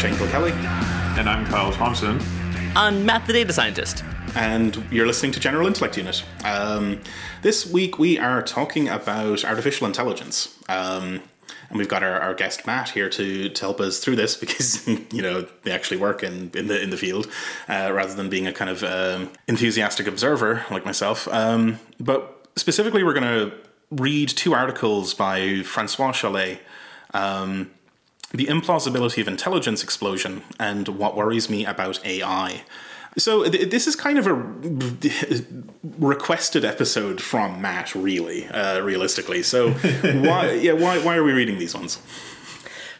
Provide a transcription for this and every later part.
Shane Kilkelly. And I'm Kyle Thompson. I'm Matt the Data Scientist. And you're listening to General Intellect Unit. Um, this week we are talking about artificial intelligence. Um, and we've got our, our guest Matt here to, to help us through this because you know they actually work in, in the in the field uh, rather than being a kind of um, enthusiastic observer like myself. Um, but specifically, we're going to read two articles by Francois Chollet. Um, the implausibility of intelligence explosion and what worries me about AI. So th- this is kind of a requested episode from Matt, really, uh, realistically. So why, yeah, why, why are we reading these ones?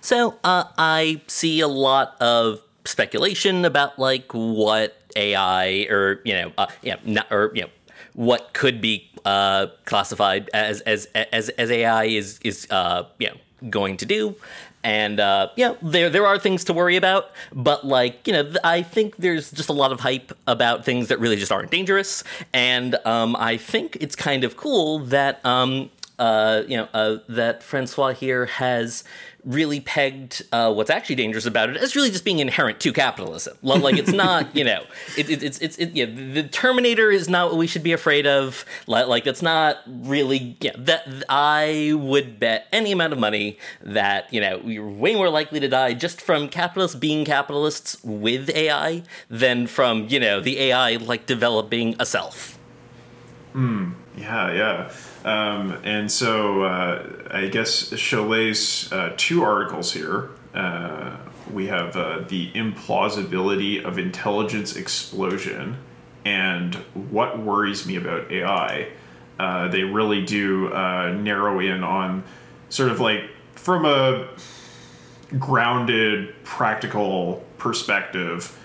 So uh, I see a lot of speculation about like what AI or you know, uh, yeah, not, or you know, what could be uh, classified as as as as AI is is uh, you know going to do and uh, yeah, there there are things to worry about, but like you know, I think there's just a lot of hype about things that really just aren't dangerous, and um, I think it's kind of cool that um, uh, you know uh, that Francois here has really pegged uh, what's actually dangerous about it as really just being inherent to capitalism. Like it's not, you know, it, it, it's it's it, yeah, the Terminator is not what we should be afraid of. Like, it's not really. Yeah, that I would bet any amount of money that you know you're way more likely to die just from capitalists being capitalists with AI than from you know the AI like developing a self. Hmm. Yeah. Yeah. Um, and so uh, I guess Chollet's uh, two articles here. Uh, we have uh, the implausibility of intelligence explosion and what worries me about AI. Uh, they really do uh, narrow in on sort of like from a grounded, practical perspective,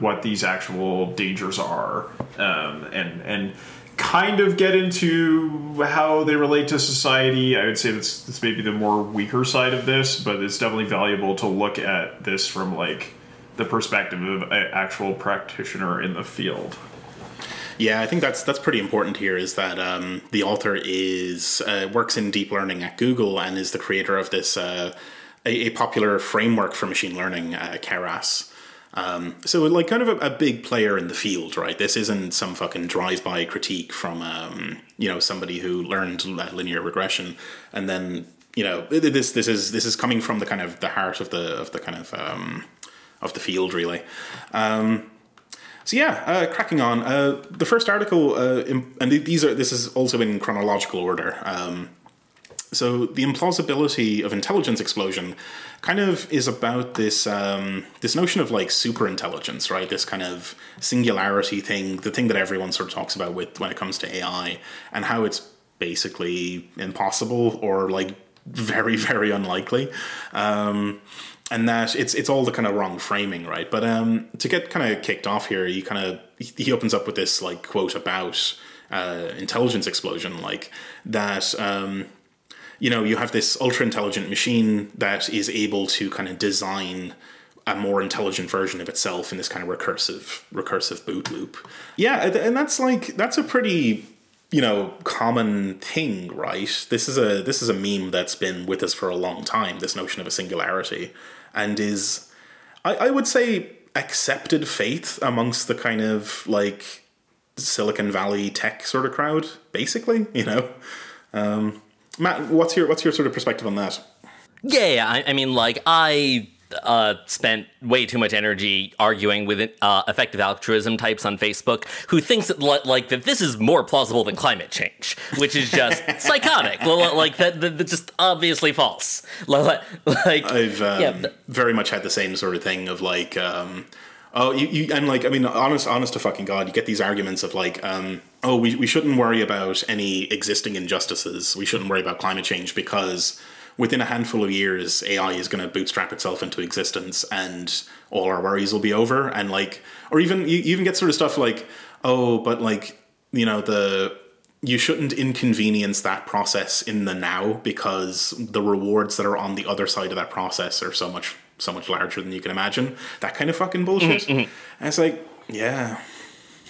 what these actual dangers are, um, and and kind of get into how they relate to society. I would say that's, that's maybe the more weaker side of this, but it's definitely valuable to look at this from like the perspective of an actual practitioner in the field. Yeah, I think that's that's pretty important here. Is that um, the author is uh, works in deep learning at Google and is the creator of this uh, a, a, popular framework for machine learning, uh, Keras. Um, so, like, kind of a, a, big player in the field, right? This isn't some fucking drive-by critique from, um, you know, somebody who learned linear regression, and then, you know, this this is this is coming from the kind of the heart of the of the kind of um, of the field, really. Um, so yeah, uh, cracking on. Uh, the first article, uh, and these are this is also in chronological order. Um, so the implausibility of intelligence explosion kind of is about this um, this notion of like super intelligence, right? This kind of singularity thing, the thing that everyone sort of talks about with when it comes to AI, and how it's basically impossible or like very very unlikely. Um, and that it's it's all the kind of wrong framing, right? But um, to get kind of kicked off here, he kind of he opens up with this like quote about uh, intelligence explosion, like that. Um, you know, you have this ultra intelligent machine that is able to kind of design a more intelligent version of itself in this kind of recursive recursive boot loop. Yeah, and that's like that's a pretty you know common thing, right? This is a this is a meme that's been with us for a long time. This notion of a singularity, and is I, I would say accepted faith amongst the kind of like Silicon Valley tech sort of crowd, basically. You know. Um, Matt, what's your what's your sort of perspective on that? Yeah, I, I mean, like I uh, spent way too much energy arguing with uh, effective altruism types on Facebook who thinks that like that this is more plausible than climate change, which is just psychotic. Like that, that's just obviously false. Like, I've um, yeah. very much had the same sort of thing of like. Um, Oh, you, you, and like, I mean, honest, honest to fucking God, you get these arguments of like, um, oh, we, we shouldn't worry about any existing injustices. We shouldn't worry about climate change because within a handful of years, AI is going to bootstrap itself into existence and all our worries will be over. And like, or even, you even get sort of stuff like, oh, but like, you know, the, you shouldn't inconvenience that process in the now because the rewards that are on the other side of that process are so much so much larger than you can imagine. That kind of fucking bullshit. Mm-hmm, mm-hmm. And it's like, yeah.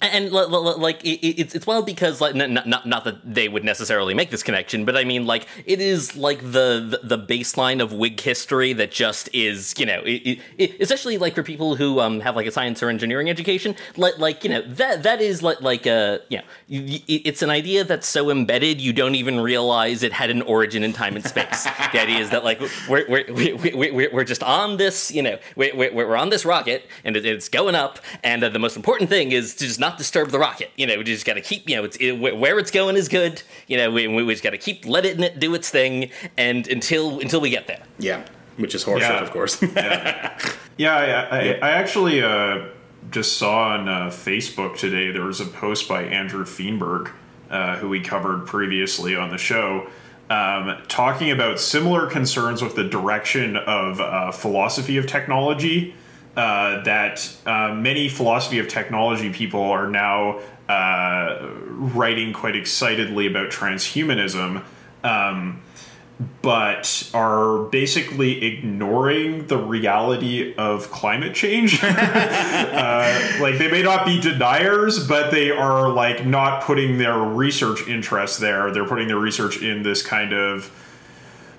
And like it's it's wild because like not, not not that they would necessarily make this connection, but I mean like it is like the the, baseline of Whig history that just is you know it, it, especially like for people who um have like a science or engineering education like like you know that that is like like a you know it's an idea that's so embedded you don't even realize it had an origin in time and space. the idea is that like we're we're we, we, we're just on this you know we're, we're on this rocket and it's going up and uh, the most important thing is to just not disturb the rocket. You know, we just got to keep, you know, it's, it, where it's going is good. You know, we, we just got to keep letting it do its thing, and until until we get there. Yeah, which is horseshit, yeah. of course. yeah, yeah. I, I, I actually uh, just saw on uh, Facebook today there was a post by Andrew Feenberg, uh, who we covered previously on the show. Um, talking about similar concerns with the direction of uh, philosophy of technology uh, that uh, many philosophy of technology people are now uh, writing quite excitedly about transhumanism, um, but are basically ignoring the reality of climate change. Uh, like they may not be deniers, but they are like not putting their research interests there. They're putting their research in this kind of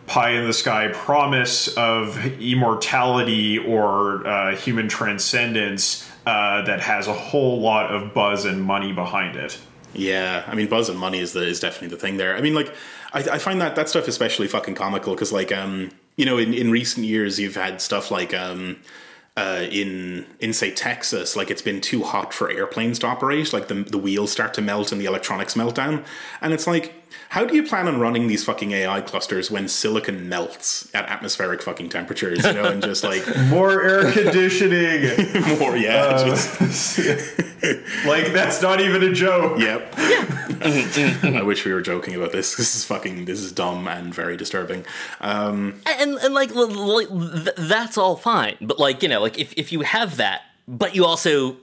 pie in the sky promise of immortality or uh, human transcendence uh, that has a whole lot of buzz and money behind it. Yeah, I mean, buzz and money is the is definitely the thing there. I mean, like, I, I find that that stuff especially fucking comical because, like, um, you know, in, in recent years, you've had stuff like, um, uh, in in say Texas, like it's been too hot for airplanes to operate. Like the the wheels start to melt and the electronics melt down, and it's like how do you plan on running these fucking AI clusters when silicon melts at atmospheric fucking temperatures? You know, and just like more air conditioning, more yeah. Uh, just, like that's not even a joke. Yep. I wish we were joking about this. This is fucking. This is dumb and very disturbing. Um, and and like, like that's all fine, but like you know, like if if you have that but you also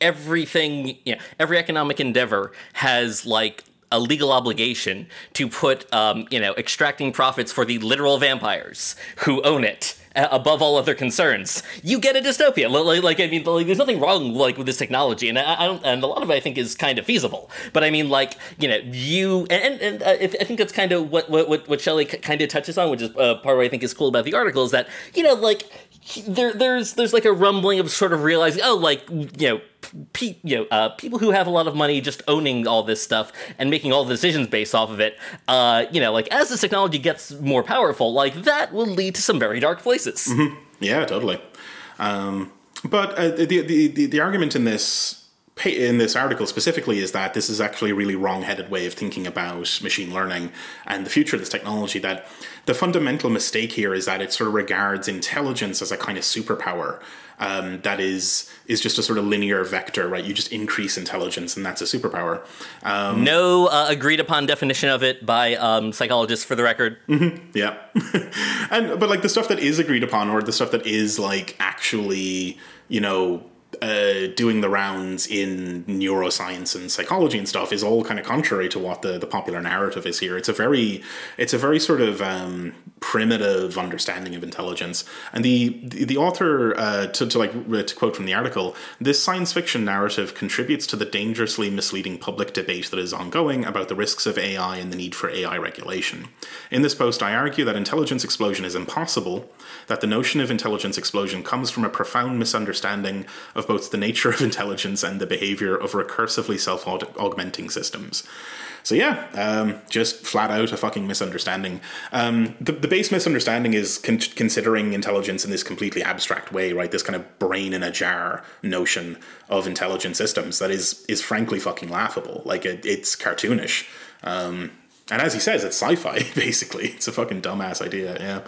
everything you know every economic endeavor has like a legal obligation to put, um, you know, extracting profits for the literal vampires who own it uh, above all other concerns, you get a dystopia. Like, like I mean, like, there's nothing wrong like with this technology, and I, I, don't, and a lot of it I think is kind of feasible. But I mean, like, you know, you and and, uh, I think that's kind of what what what Chollet kind of touches on, which is uh, part what I think is cool about the article is that you know, like there, there's there's like a rumbling of sort of realizing, oh, like you know, pe- you know, uh, people who have a lot of money just owning all this stuff and making all the decisions based off of it. Uh, you know, like as this technology gets more powerful, like that will lead to some very dark places. Mm-hmm. Yeah, totally. Um, but uh, the, the the the argument in this in this article specifically is that this is actually a really wrong-headed way of thinking about machine learning and the future of this technology that the fundamental mistake here is that it sort of regards intelligence as a kind of superpower um, that is is just a sort of linear vector right? You just increase intelligence and that's a superpower. Um, no uh, agreed upon definition of it by um, psychologists for the record. Mm-hmm, yeah. And but like the stuff that is agreed upon or the stuff that is like actually you know uh, doing the rounds in neuroscience and psychology and stuff is all kind of contrary to what the, the popular narrative is here. It's a very it's a very sort of um, primitive understanding of intelligence. And the the, the author uh, to, to like to quote from the article, this science fiction narrative contributes to the dangerously misleading public debate that is ongoing about the risks of AI and the need for AI regulation. In this post, I argue that intelligence explosion is impossible, that the notion of intelligence explosion comes from a profound misunderstanding of both the nature of intelligence and the behavior of recursively self augmenting systems. So yeah, um, just flat out a fucking misunderstanding. Um, the, the base misunderstanding is con- considering intelligence in this completely abstract way, right? This kind of brain in a jar notion of intelligent systems that is is frankly fucking laughable. Like it, it's cartoonish. Um, and as he says, it's sci-fi basically. It's a fucking dumbass idea. Yeah.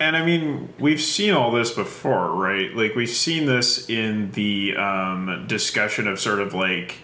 And I mean, we've seen all this before, right? Like we've seen this in the um, discussion of sort of like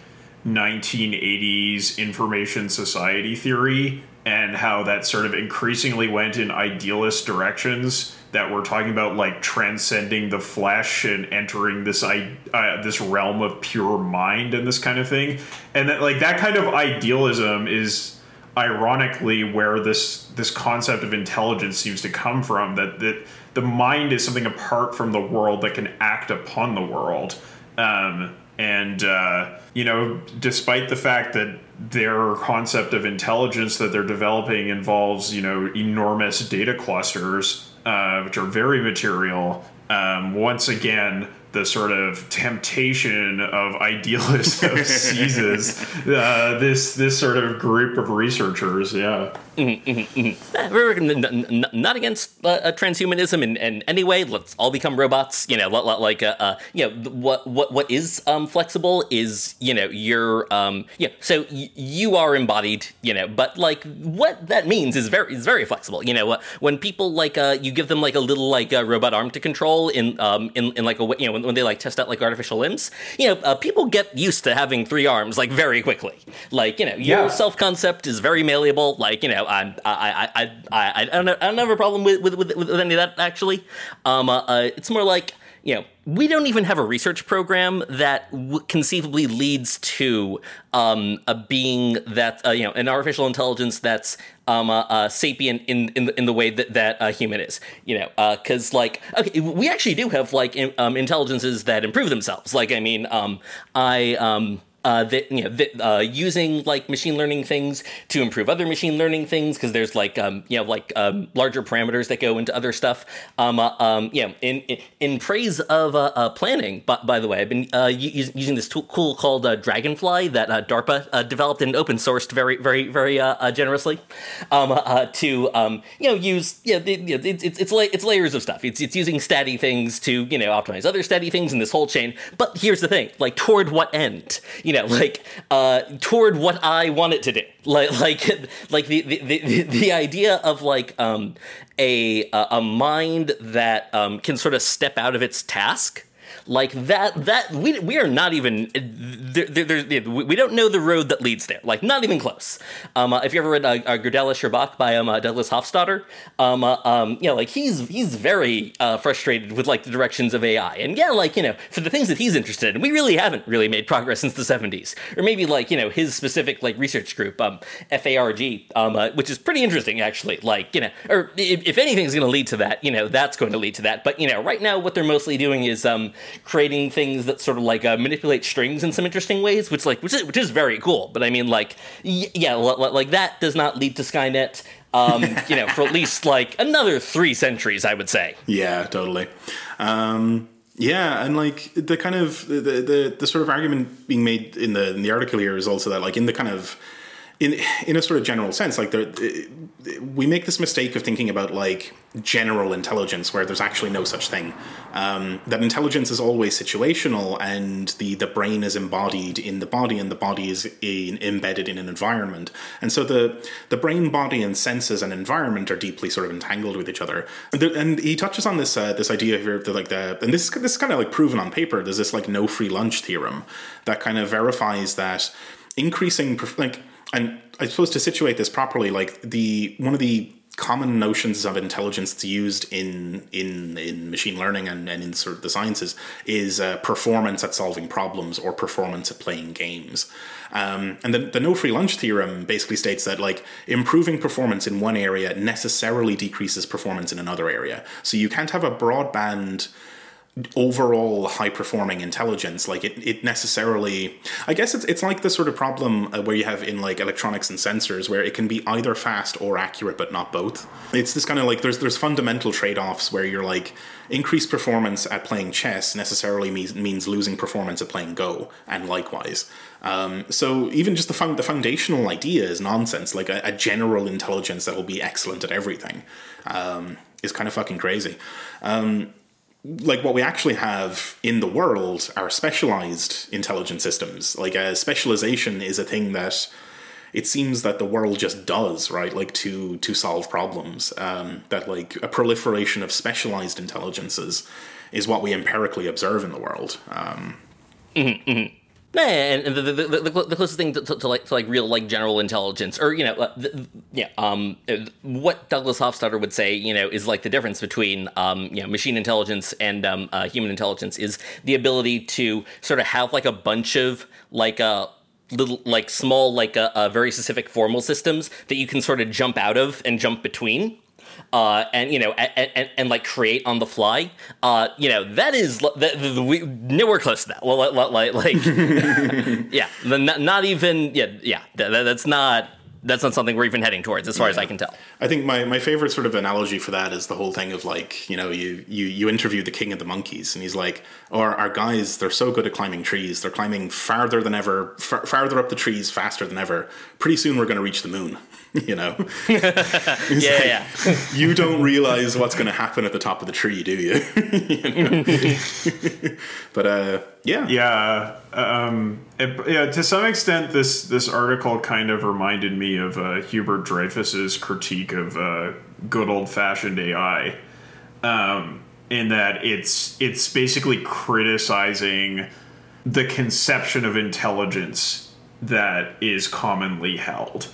1980s information society theory and how that sort of increasingly went in idealist directions that we're talking about like transcending the flesh and entering this uh, this realm of pure mind and this kind of thing and that like that kind of idealism is ironically where this this concept of intelligence seems to come from that that the mind is something apart from the world that can act upon the world. Um, And, uh, you know, despite the fact that their concept of intelligence that they're developing involves, you know, enormous data clusters, uh, which are very material, um, once again, the sort of temptation of idealism seizes uh, this this sort of group of researchers. Yeah. Mm-hmm, mm-hmm. Not against uh, transhumanism in, in, any way. Let's all become robots. You know, like uh, uh, you know what what what is um, flexible is you know you're um, you know, so y- you are embodied. You know, but like what that means is very is very flexible. You know, when people like uh, you give them like a little like uh, robot arm to control in um in, in like a you know when, when they like test out like artificial limbs. You know, uh, people get used to having three arms like very quickly. Like you know, your yeah. self concept is very malleable. Like you know, I I I I, I don't, I don't have a problem with with, with, with any of that actually. Um, uh, uh, it's more like you know, we don't even have a research program that w- conceivably leads to um, a being that uh, you know an artificial intelligence that's um, uh, uh, sapient in in the, in the way that that a human is. You know, because uh, like okay, we actually do have like in, um, intelligences that improve themselves. Like I mean, um, I um, uh, that you know that, uh, using like machine learning things to improve other machine learning things because there's like um, you know like um, larger parameters that go into other stuff. Um, uh, um, in in, in praise of uh, uh, planning. But by the way, I've been uh, using this tool called uh, Dragonfly that uh, DARPA uh, developed and open sourced very very very uh, uh, generously um, uh, to um, you know use you know, it, it's it's it's, la- it's layers of stuff. It's it's using steady things to you know optimize other steady things in this whole chain. But here's the thing: like toward what end? You know, like uh, toward what I want it to do. Like, like, like the the, the, the idea of like um, a a mind that um, can sort of step out of its task like that that we, we are not even there, there, we don't know the road that leads there. Like not even close. Um, uh, if you ever read uh, uh, Gödel, Escher, Bach by um, uh, Douglas Hofstadter um, uh, um, you know like he's he's very uh, frustrated with like the directions of AI and yeah like you know for the things that he's interested in we really haven't really made progress since the 70s or maybe like you know his specific like research group um, FARG um, uh, which is pretty interesting actually. Like you know or if, if anything's going to lead to that you know that's going to lead to that. But you know right now what they're mostly doing is um, creating things that sort of like uh, manipulate strings in some interesting ways, which like which is, which is very cool. But I mean, like, y- yeah, l- like that does not lead to Skynet. Um, you know, for at least like another three centuries, I would say. Yeah, totally. Um, yeah, and like the kind of the, the the sort of argument being made in the in the article here is also that like in the kind of in in a sort of general sense, like there, we make this mistake of thinking about like general intelligence, where there's actually no such thing. Um, that intelligence is always situational, and the the brain is embodied in the body, and the body is in, embedded in an environment. And so the the brain, body, and senses and environment are deeply sort of entangled with each other. And, the, and he touches on this uh, this idea here, like the and this this is kind of like proven on paper. There's this like no free lunch theorem that kind of verifies that increasing like and I suppose to situate this properly, like the one of the common notions of intelligence that's used in in in machine learning and, and in sort of the sciences is uh, performance at solving problems or performance at playing games. Um, and the, the no free lunch theorem basically states that like improving performance in one area necessarily decreases performance in another area. So you can't have a broadband overall high performing intelligence like it, it necessarily i guess it's, it's like the sort of problem uh, where you have in like electronics and sensors where it can be either fast or accurate but not both. It's this kind of like there's there's fundamental trade-offs where you're like increased performance at playing chess necessarily means means losing performance at playing go and likewise. Um, so even just the fun, the foundational idea is nonsense like a, a general intelligence that will be excellent at everything um, is kind of fucking crazy. Um, like what we actually have in the world are specialized intelligent systems. Like a specialization is a thing that it seems that the world just does, right? Like to to solve problems. Um, that like a proliferation of specialized intelligences is what we empirically observe in the world. Um, mm-hmm, mm-hmm. And the, the, the, the closest thing to, to, to, like to like real like general intelligence, or you know, uh, yeah, um, what Douglas Hofstadter would say, you know, is like the difference between um, you know, machine intelligence and um, uh, human intelligence is the ability to sort of have like a bunch of like a little like small like uh, uh, very specific formal systems that you can sort of jump out of and jump between uh, and you know, and, and, and, like create on the fly, uh, you know, that is that, we, nowhere close to that. Like, like yeah, not, not even yeah, yeah. That, that's not that's not something we're even heading towards, as far yeah. as I can tell. I think my, my favorite sort of analogy for that is the whole thing of like, you know, you, you, you interview the king of the monkeys, and he's like, oh, our, our guys, they're so good at climbing trees. They're climbing farther than ever, far, farther up the trees faster than ever. Pretty soon we're going to reach the moon, you know? yeah, like, yeah. you don't realize what's going to happen at the top of the tree, do you? you but, uh, yeah. Yeah. Um, it, yeah. To some extent, this this article kind of reminded me of uh, Hubert Dreyfus's critique of uh, good old fashioned AI, um, in that it's it's basically criticizing the conception of intelligence that is commonly held,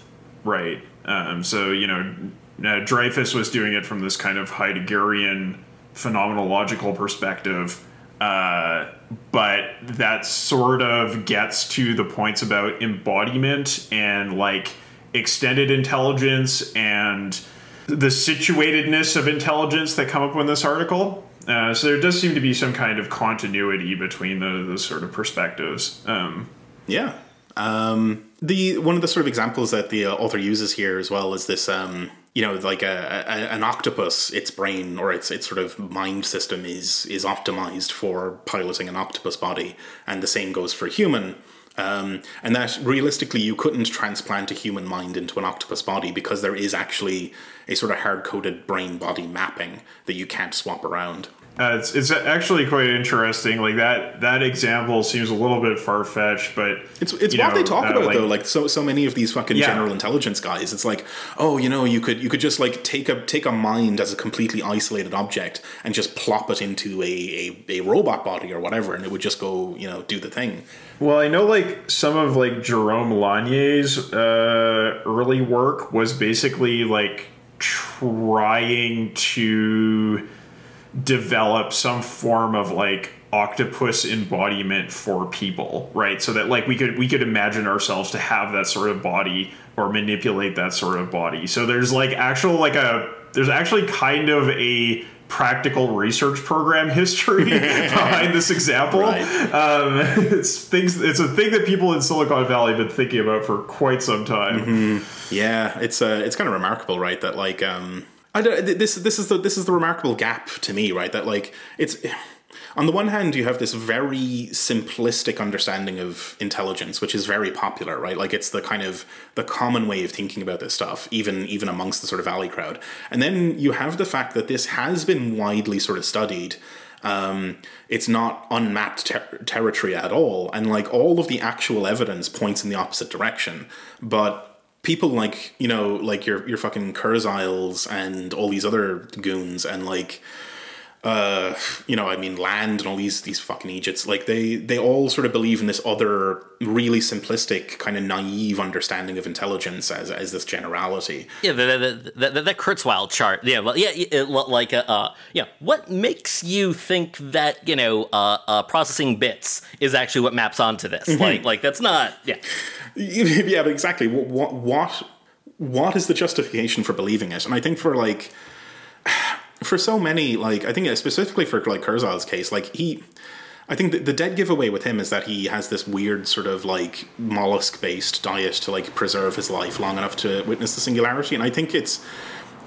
right? Um, so you know, Dreyfus was doing it from this kind of Heideggerian phenomenological perspective uh, but that sort of gets to the points about embodiment and like extended intelligence and the situatedness of intelligence that come up in this article. Uh, so there does seem to be some kind of continuity between the, those sort of perspectives. Um, yeah. Um, the one of the sort of examples that the uh, author uses here as well is this um, you know like a, a, an octopus its brain or its its sort of mind system is is optimized for piloting an octopus body. And the same goes for human. Um, and that realistically you couldn't transplant a human mind into an octopus body because there is actually a sort of hard-coded brain body mapping that you can't swap around uh, it's, it's actually quite interesting. Like that that example seems a little bit far fetched, but it's it's what they talk uh, about like, though. Like so so many of these fucking yeah. general intelligence guys. It's like oh you know you could you could just like take a take a mind as a completely isolated object and just plop it into a a, a robot body or whatever, and it would just go you know do the thing. Well, I know like some of like Jaron Lanier's uh, early work was basically like trying to develop some form of like octopus embodiment for people right so that like we could we could imagine ourselves to have that sort of body or manipulate that sort of body so there's like actual like a there's actually kind of a practical research program history behind this example. Right. Um, it's things. It's a thing that people in Silicon Valley have been thinking about for quite some time. Mm-hmm. Yeah, it's uh, it's kind of remarkable, right? That like um, I don't, this this is the this is the remarkable gap to me, right? That like it's on the one hand you have this very simplistic understanding of intelligence, which is very popular, right? Like it's the kind of the common way of thinking about this stuff, even even amongst the sort of valley crowd. And then you have the fact that this has been widely sort of studied. Um, it's not unmapped ter- territory at all, and like all of the actual evidence points in the opposite direction. But people like you know like your your fucking Kurzweils and all these other goons and like uh you know I mean land and all these these fucking Egypts like they they all sort of believe in this other really simplistic kind of naive understanding of intelligence as as this generality yeah the the, the, the, Kurzweil chart yeah well, yeah it, like uh, uh yeah what makes you think that you know uh, uh processing bits is actually what maps onto this mm-hmm. like like that's not yeah yeah, but exactly. What, what what is the justification for believing it? And I think for like for so many, like I think specifically for like Kurzweil's case, like he. I think the, the dead giveaway with him is that he has this weird sort of like mollusk based diet to like preserve his life long enough to witness the singularity. And I think it's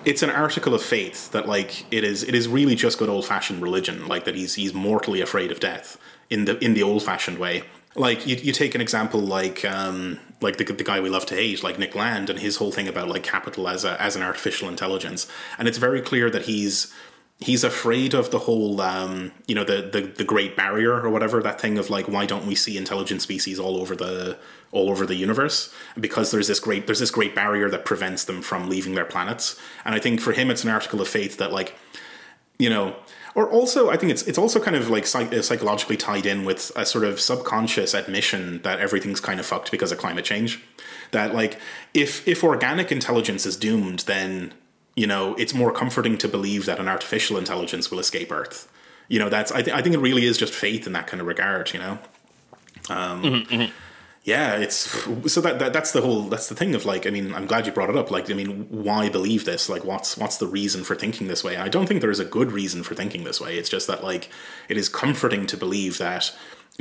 it's an article of faith that like it is it is really just good old fashioned religion, like that he's he's mortally afraid of death in the in the old fashioned way like you, you take an example like um, like the, the guy we love to hate like Nick Land and his whole thing about like capital as a as an artificial intelligence. And it's very clear that he's he's afraid of the whole um, you know the, the the great barrier or whatever that thing of like why don't we see intelligent species all over the all over the universe? Because there's this great there's this great barrier that prevents them from leaving their planets. And i think for him it's an article of faith that like you know or also I think it's it's also kind of like psych- uh, psychologically tied in with a sort of subconscious admission that everything's kind of fucked because of climate change. That like if if organic intelligence is doomed, then you know it's more comforting to believe that an artificial intelligence will escape Earth. You know that's I, th- I think it really is just faith in that kind of regard. You know. Um, mm-hmm, mm-hmm. Yeah, it's so that, that that's the whole that's the thing of like I mean I'm glad you brought it up. Like I mean why believe this? Like what's what's the reason for thinking this way? I don't think there is a good reason for thinking this way. It's just that like it is comforting to believe that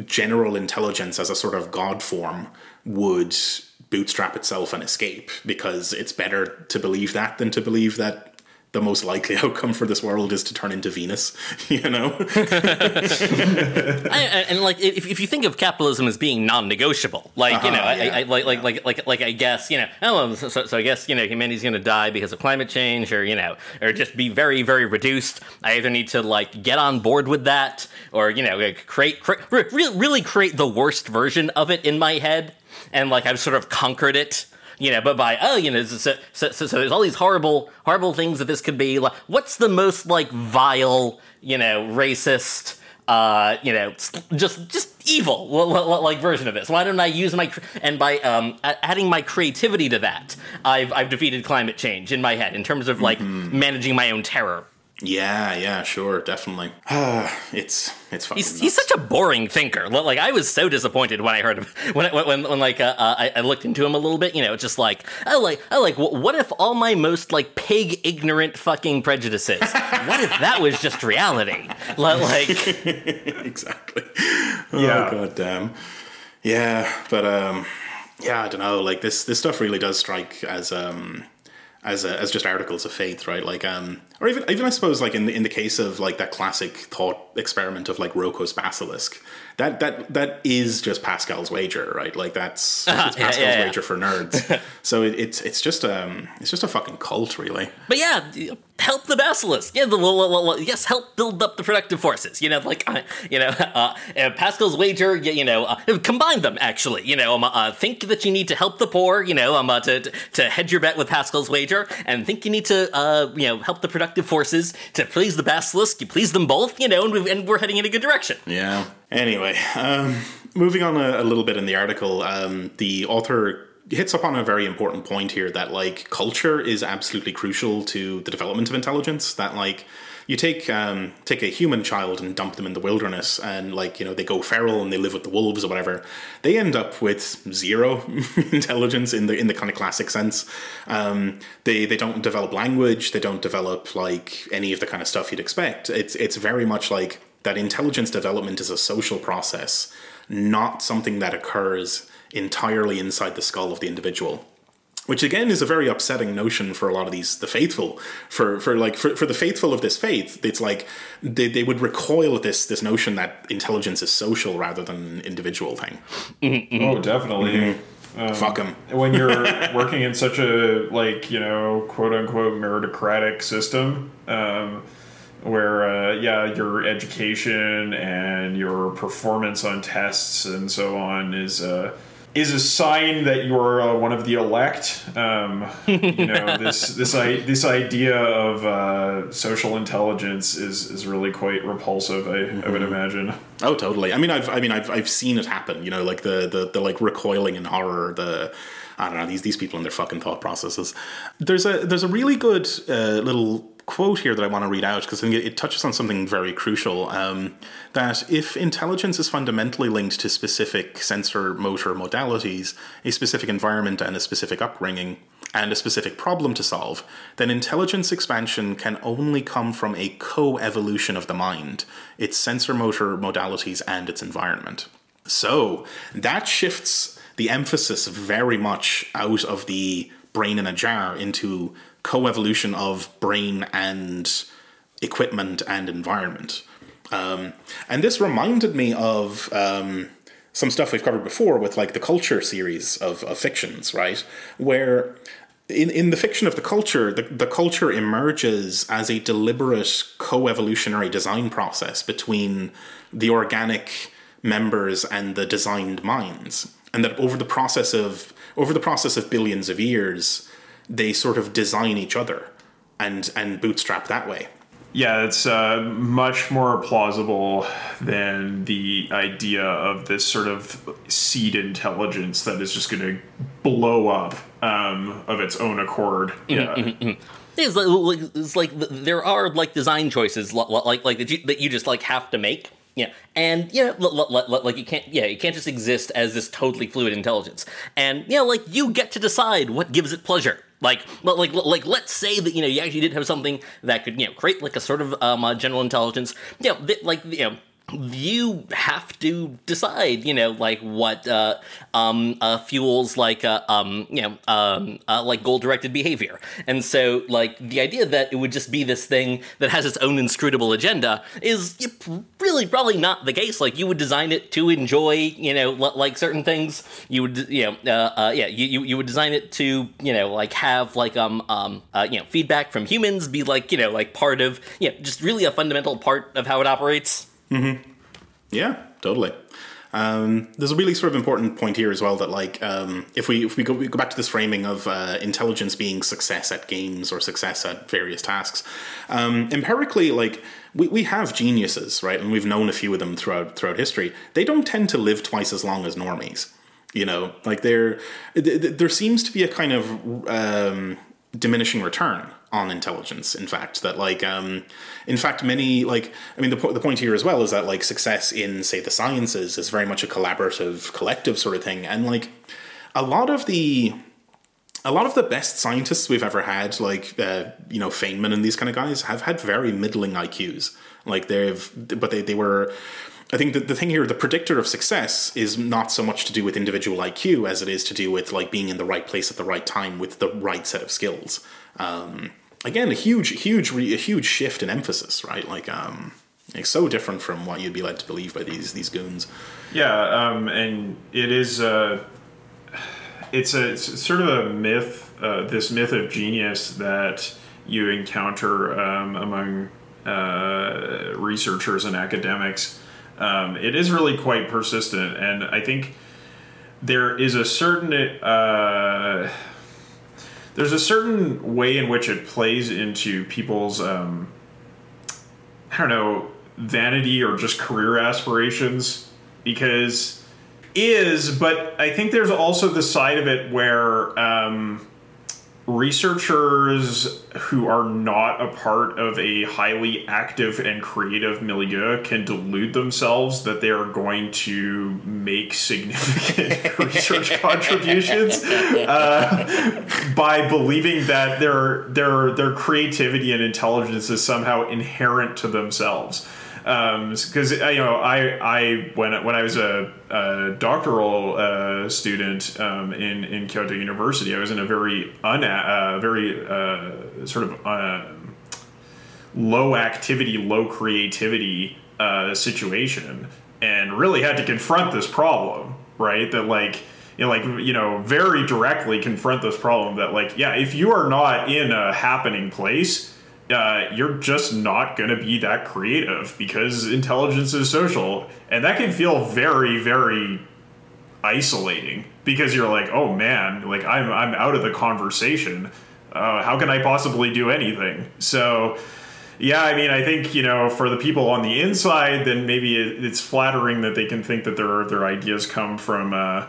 general intelligence as a sort of god form would bootstrap itself and escape because it's better to believe that than to believe that the most likely outcome for this world is to turn into Venus, you know? I, and like, if, if you think of capitalism as being non-negotiable, like uh-huh, you know, yeah, I, I, like, like, like, like, like, I guess you know, oh, so, so I guess you know, humanity's going to die because of climate change, or you know, or just be very, very reduced. I either need to like get on board with that, or you know, like create, create really create the worst version of it in my head, and like I've sort of conquered it you know, but by oh, you know, so, so, so, so, there's all these horrible, horrible things that this could be. Like, what's the most like vile, you know, racist, uh, you know, just just evil like version of this? Why don't I use my and by um, adding my creativity to that, I've I've defeated climate change in my head in terms of like mm-hmm. managing my own terror. Yeah, yeah, sure, definitely. it's it's fucking. He's, he's, such a boring thinker. Like I was so disappointed when I heard him when when, when, when like uh, uh, I, I, looked into him a little bit. You know, just like oh like oh like what if all my most like pig ignorant fucking prejudices? what if that was just reality? Like exactly. Oh, yeah. God damn. Yeah, but um, yeah, I don't know. Like this this stuff really does strike as um as a, as just articles of faith, right? Like, um, or even even I suppose like in the, in the case of like that classic thought experiment of like Roko's basilisk, that that that is just Pascal's wager, right? Like that's uh-huh. it's Pascal's yeah, yeah, wager for nerds. so it, it's it's just um it's just a fucking cult, really. But yeah, help the basilisk. Yeah, the, yes, help build up the productive forces. You know, like uh, you know, uh, Pascal's wager. You know, uh, combine them actually. You know, um, uh, think that you need to help the poor. You know, um, uh, to to hedge your bet with Pascal's wager, and think you need to uh, you know help the productive forces to please the basilisk. You please them both. You know, and, and we're heading in a good direction. Yeah. Anyway, um, moving on a, a, little bit in the article, um, the author hits up on a very important point here that like culture is absolutely crucial to the development of intelligence. That like you take um, take a human child and dump them in the wilderness, and like you know they go feral and they live with the wolves or whatever. They end up with zero intelligence in the in the kind of classic sense. Um, they they don't develop language. They don't develop like any of the kind of stuff you'd expect. It's it's very much like that intelligence development is a social process, not something that occurs entirely inside the skull of the individual. Which again is a very upsetting notion for a lot of these the faithful. For for like for, for the faithful of this faith it's like they, they would recoil at this this notion that intelligence is social rather than an individual thing. Mm-hmm. oh definitely. Mm-hmm. um, fuck them when you're working in such a like you know quote unquote meritocratic system um, where uh, yeah your education and your performance on tests and so on is uh, is a sign that you're uh, one of the elect. Um, you know this this I, this idea of uh, social intelligence is is really quite repulsive. I, mm-hmm. I would mm-hmm. imagine. Oh, totally. I mean, I've I mean I've I've seen it happen. You know, like the the the like recoiling in horror. The I don't know these these people and their fucking thought processes. There's a there's a really good uh, little quote here that I want to read out because I think it, touches on something very crucial. Um, that if intelligence is fundamentally linked to specific sensor motor modalities, a specific environment and a specific upbringing, and a specific problem to solve, then intelligence expansion can only come from a co evolution of the mind, its sensor motor modalities, and its environment. So that shifts the emphasis very much out of the brain in a jar into co-evolution of brain and equipment and environment. Um, and this reminded me of um, some stuff we've covered before with like the culture series of, of fictions, right? Where in, in the fiction of the culture, the, the culture emerges as a deliberate co-evolutionary design process between the organic members and the designed minds. And that over the process of over the process of billions of years, they sort of design each other and and bootstrap that way. Yeah, it's uh, much more plausible than the idea of this sort of seed intelligence that is just going to blow up um, of its own accord. Mm-hmm, yeah. Mm-hmm, mm-hmm. It's like, it's like there are like design choices like like that you, that you just like have to make Yeah, and you know, l- l- l- like you can't, yeah, it can't just exist as this totally fluid intelligence. And you know, like you get to decide what gives it pleasure. Like, like, like, let's say that you know you actually did have something that could you know create like a sort of um, uh, general intelligence. You know, that, like you know you have to decide, you know, like what uh, um, uh, fuels like uh, um, you know um, uh, like goal directed behavior, and so like the idea that it would just be this thing that has its own inscrutable agenda is really probably not the case. Like you would design it to enjoy, you know, l- like certain things. You would, you know, uh, uh, yeah, you, you you would design it to, you know, like have like um um uh, you know feedback from humans be like you know like part of you know just really a fundamental part of how it operates. Yeah, totally. Um, there's a really sort of important point here as well that like um, if we if we go, we go back to this framing of uh, intelligence being success at games or success at various tasks, um, empirically like we, we have geniuses right, and we've known a few of them throughout throughout history. They don't tend to live twice as long as normies. You know, like there there seems to be a kind of um, diminishing return on intelligence in fact that like um in fact many like i mean the, po- the point here as well is that like success in say the sciences is very much a collaborative collective sort of thing and like a lot of the a lot of the best scientists we've ever had like uh, you know feynman and these kind of guys have had very middling iqs like they've but they, they were I think that the thing here, the predictor of success is not so much to do with individual IQ as it is to do with like being in the right place at the right time with the right set of skills. Um, again, a huge, huge, a huge shift in emphasis, right? Like, um, like so different from what you'd be led to believe by these these goons. Yeah, um, and it is uh, it's a it's sort of a myth, uh, this myth of genius that you encounter um, among uh, researchers and academics. Um, it is really quite persistent, and I think there is a certain uh, there's a certain way in which it plays into people's um, I don't know vanity or just career aspirations because is but I think there's also the side of it where um, researchers who are not a part of a highly active and creative milieu can delude themselves that they are going to make significant research contributions uh, by believing that their their their creativity and intelligence is somehow inherent to themselves because um, you know I I when when I was a, a doctoral uh, student um, in in Kyoto University, I was in a very un uh, very uh, sort of uh, low activity, low creativity uh, situation, and really had to confront this problem. Right, that like you know, like you know, very directly confront this problem. That like, yeah, if you are not in a happening place uh, you're just not going to be that creative because intelligence is social. And that can feel very, very isolating because you're like, oh man, like I'm, I'm out of the conversation. Uh, how can I possibly do anything? So, yeah, I mean, I think you know, for the people on the inside, then maybe it, it's flattering that they can think that their their ideas come from uh,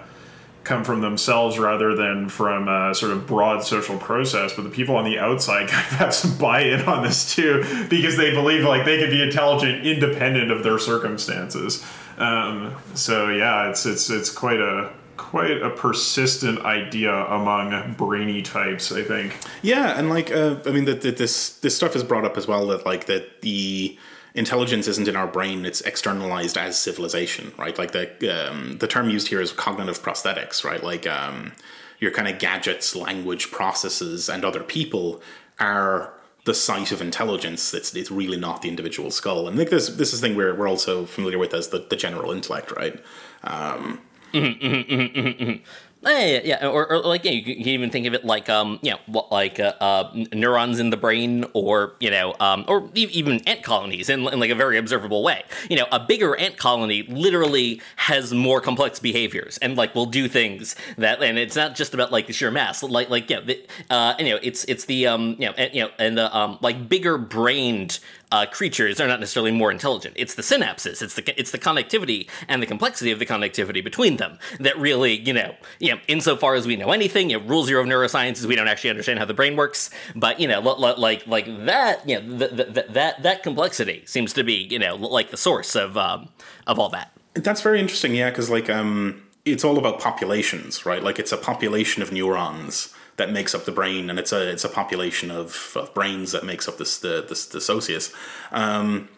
come from themselves rather than from a sort of broad social process. But the people on the outside kind of have some buy-in on this too, because they believe like they can be intelligent independent of their circumstances. Um, so yeah, it's it's it's quite a quite a persistent idea among brainy types, I think. Yeah, and like uh, I mean, that this this stuff is brought up as well that like that the intelligence isn't in our brain; it's externalized as civilization, right? Like the um, the term used here is cognitive prosthetics, right? Like um, your kind of gadgets, language processes, and other people are the site of intelligence. It's it's really not the individual skull. And I think this this is the thing we're we're also familiar with as the, the general intellect, right? Um, mm-hmm, mm-hmm, mm-hmm, yeah, yeah, or, or like yeah, you can even think of it like um, you know, like uh, uh, neurons in the brain, or you know, um, or even ant colonies in, in, like a very observable way. You know, a bigger ant colony literally has more complex behaviors and like will do things that, and it's not just about like the sheer mass. Like like yeah, the, uh, you know, it's it's the um, you know, and, you know, and the um, like bigger brained uh, creatures are not necessarily more intelligent. It's the synapses, it's the it's the connectivity and the complexity of the connectivity between them that really, you know, you know, insofar as we know anything, you know, rule zero of neuroscience is we don't actually understand how the brain works. But you know, like like that, you know, that that that complexity seems to be, you know, like the source of um, of all that. That's very interesting, yeah, because like um, it's all about populations, right? Like it's a population of neurons that makes up the brain, and it's a it's a population of, of brains that makes up this the this the socius. Um,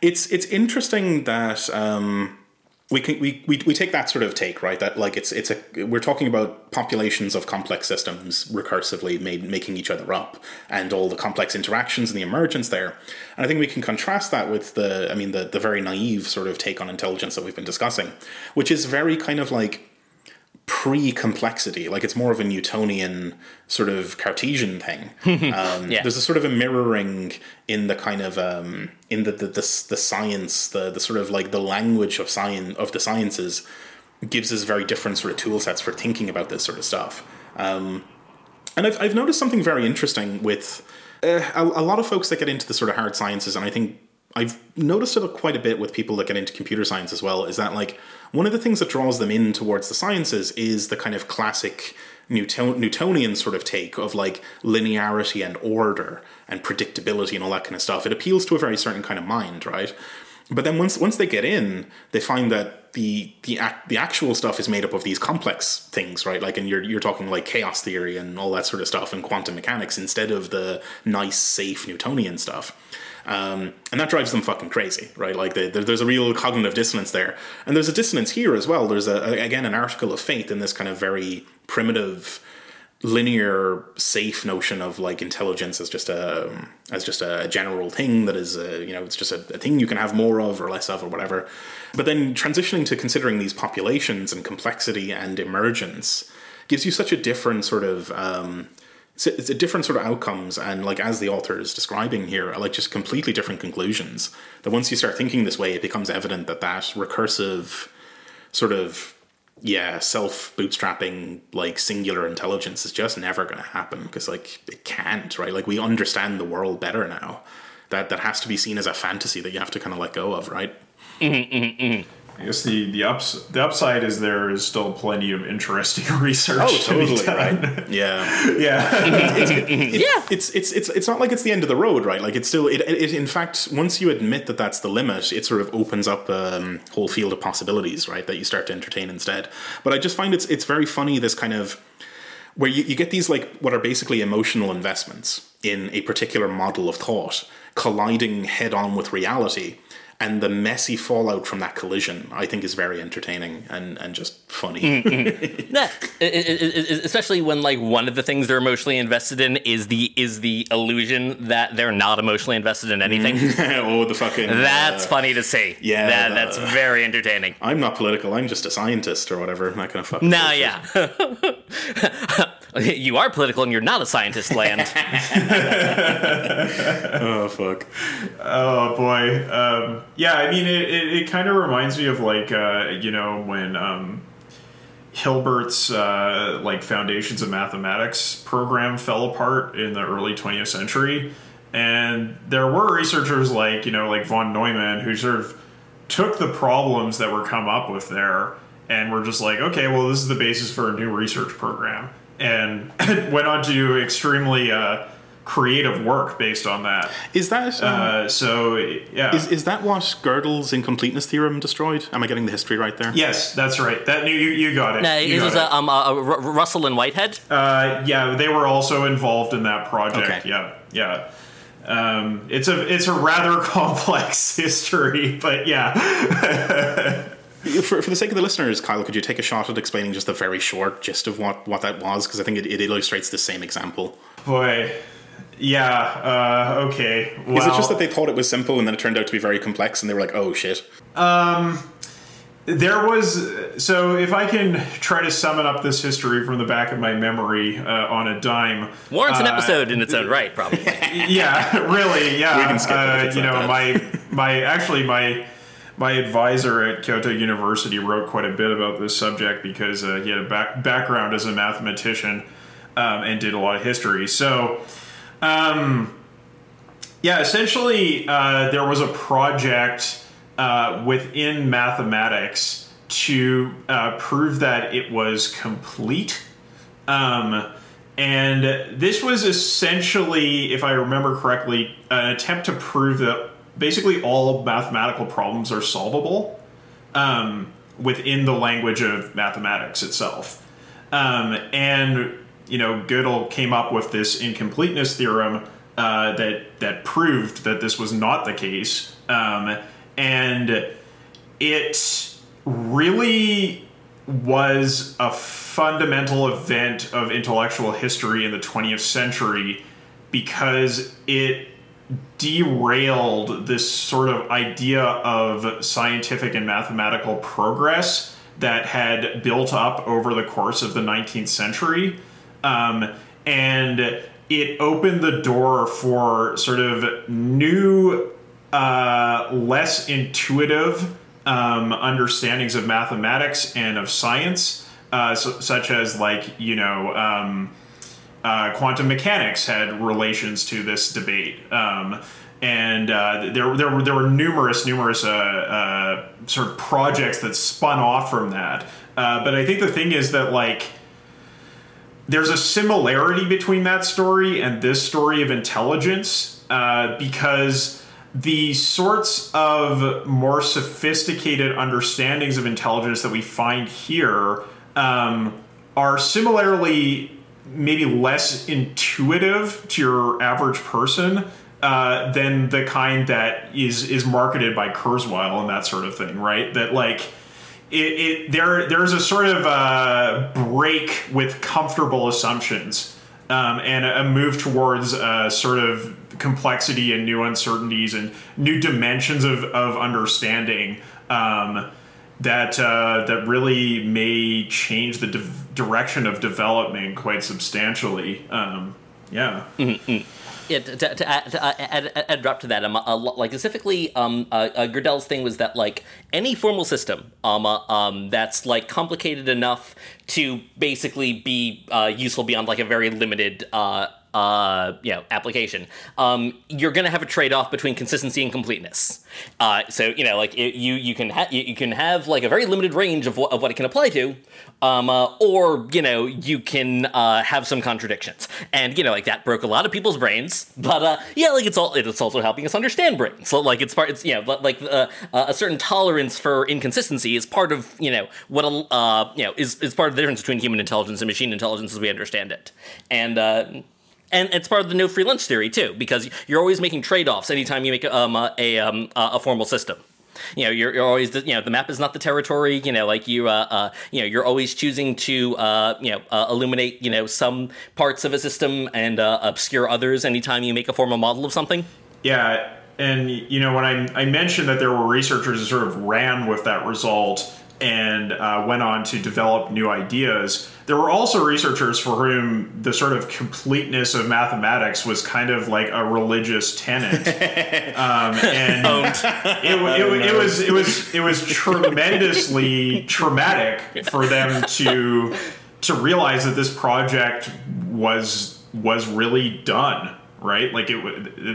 it's it's interesting that um, we can we, we we take that sort of take right that like it's it's a we're talking about populations of complex systems recursively made making each other up and all the complex interactions and the emergence there and i think we can contrast that with the i mean the the very naive sort of take on intelligence that we've been discussing which is very kind of like pre-complexity like it's more of a newtonian sort of cartesian thing um, yeah. there's a sort of a mirroring in the kind of um, in the, the the, the science the the sort of like the language of science of the sciences gives us very different sort of tool sets for thinking about this sort of stuff um, and I've, I've noticed something very interesting with uh, a, a lot of folks that get into the sort of hard sciences and i think I've noticed it quite a bit with people that get into computer science as well, is that like one of the things that draws them in towards the sciences is the kind of classic Newton- Newtonian sort of take of like linearity and order and predictability and all that kind of stuff. It appeals to a very certain kind of mind, right? But then once once they get in, they find that the the act, the actual stuff is made up of these complex things, right? Like, and you're you're talking like chaos theory and all that sort of stuff and quantum mechanics instead of the nice, safe Newtonian stuff. Um, and that drives them fucking crazy, right? Like the, there's a real cognitive dissonance there, and there's a dissonance here as well. There's a, again an article of faith in this kind of very primitive, linear, safe notion of like intelligence as just a as just a general thing that is a, you know it's just a, a thing you can have more of or less of or whatever. But then transitioning to considering these populations and complexity and emergence gives you such a different sort of um, it's a, it's a different sort of outcomes and like as the author is describing here like just completely different conclusions that once you start thinking this way it becomes evident that that recursive sort of yeah self bootstrapping like singular intelligence is just never going to happen because like it can't right? Like we understand the world better now. That that has to be seen as a fantasy that you have to kind of let go of right? Mm-hmm, mm-hmm, mm-hmm. I guess the the ups the upside is there is still plenty of interesting research. Oh, totally to right. Yeah, yeah, it's, it, it, yeah. It's it's it's it's not like it's the end of the road, right? Like it's still it, it in fact once you admit that that's the limit, it sort of opens up a um, whole field of possibilities, right? That you start to entertain instead. But I just find it's it's very funny this kind of where you, you get these like what are basically emotional investments in a particular model of thought colliding head on with reality and the messy fallout from that collision I think is very entertaining and, and just funny. Mm-hmm. yeah, especially when like one of the things they're emotionally invested in is the is the illusion that they're not emotionally invested in anything. oh, the fucking That's uh, funny to see. Yeah, that, the, that's very entertaining. I'm not political. I'm just a scientist or whatever. That kind of fucking. No, nah, yeah. you are political and you're not a scientist, land. oh fuck. Oh boy. Um, yeah, I mean, it, it, it kind of reminds me of like, uh, you know, when um, Hilbert's uh, like Foundations of Mathematics program fell apart in the early 20th century. And there were researchers like, you know, like von Neumann who sort of took the problems that were come up with there and were just like, okay, well, this is the basis for a new research program. And went on to do extremely uh, creative work based on that. Is that um, uh, so? Yeah. Is, is that what Gödel's incompleteness theorem destroyed? Am I getting the history right there? Yes, that's right. That you you got it. No, you it was a, um, a, Russell and Whitehead. Uh, yeah, they were also involved in that project. Okay. Yeah, yeah. Um, it's a it's a rather complex history, but yeah. for, for the sake of the listeners, Kyle, could you take a shot at explaining just the very short gist of what, what that was? Because I think it, it illustrates the same example. Boy, yeah. Uh, okay. Well, Is it just that they thought it was simple and then it turned out to be very complex and they were like, "Oh shit." Um, there was so if I can try to summon up this history from the back of my memory uh, on a dime. Warrants an uh, episode in its own right, probably. yeah, really. Yeah. We can skip it. Uh, you know, my my actually my my advisor at Kyoto University wrote quite a bit about this subject because uh, he had a back, background as a mathematician um, and did a lot of history. So um, Yeah, essentially, uh, there was a project uh, within mathematics to uh, prove that it was complete. Um, and this was essentially, if I remember correctly, an attempt to prove that basically all mathematical problems are solvable um, within the language of mathematics itself. Um, and you know, Gödel came up with this incompleteness theorem uh, that that proved that this was not the case, um, and it really was a fundamental event of intellectual history in the 20th century because it derailed this sort of idea of scientific and mathematical progress that had built up over the course of the 19th century. Um, and it opened the door for sort of new, uh, less intuitive um, understandings of mathematics and of science, uh, so, such as, like, you know, um, uh, quantum mechanics had relations to this debate. Um, and uh, there, there, were, there were numerous, numerous uh, uh, sort of projects that spun off from that. Uh, but I think the thing is that, like, there's a similarity between that story and this story of intelligence uh, because the sorts of more sophisticated understandings of intelligence that we find here um, are similarly maybe less intuitive to your average person uh, than the kind that is is marketed by Kurzweil and that sort of thing, right? That like it, it there there's a sort of uh, break with comfortable assumptions um, and a, a move towards uh, sort of complexity and new uncertainties and new dimensions of, of understanding um, that uh, that really may change the direction of development quite substantially. Um, yeah. Mm-hmm. Yeah, to, to, to, add, to add, add, add drop to that, um, uh, like specifically, um, uh, uh, Gödel's thing was that like any formal system, um, uh, um, that's like complicated enough to basically be uh, useful beyond like a very limited uh you know, application, um, you're going to have a trade-off between consistency and completeness. Uh, so you know, like it, you you can ha- you, you, can have like a very limited range of what of what it can apply to, um, uh, or you know you can uh, have some contradictions, and you know like that broke a lot of people's brains. But uh, yeah, like it's all it's also helping us understand brains. So like it's part it's you know like uh, a certain tolerance for inconsistency is part of you know what a you know is is part of the difference between human intelligence and machine intelligence as we understand it, and and it's part of the no free lunch theory too, because you're always making trade offs anytime you make um, a a, um, a formal system. You know, you're, you're always you know the map is not the territory. You know, like you uh, uh you know you're always choosing to uh, you know uh, illuminate you know some parts of a system and uh, obscure others anytime you make a formal model of something. Yeah, and you know when I I mentioned that there were researchers who sort of ran with that result and uh, went on to develop new ideas. There were also researchers for whom the sort of completeness of mathematics was kind of like a religious tenet, um, and it, it, it, was it was it was tremendously traumatic for them to to realize that this project was was really done right? Like it,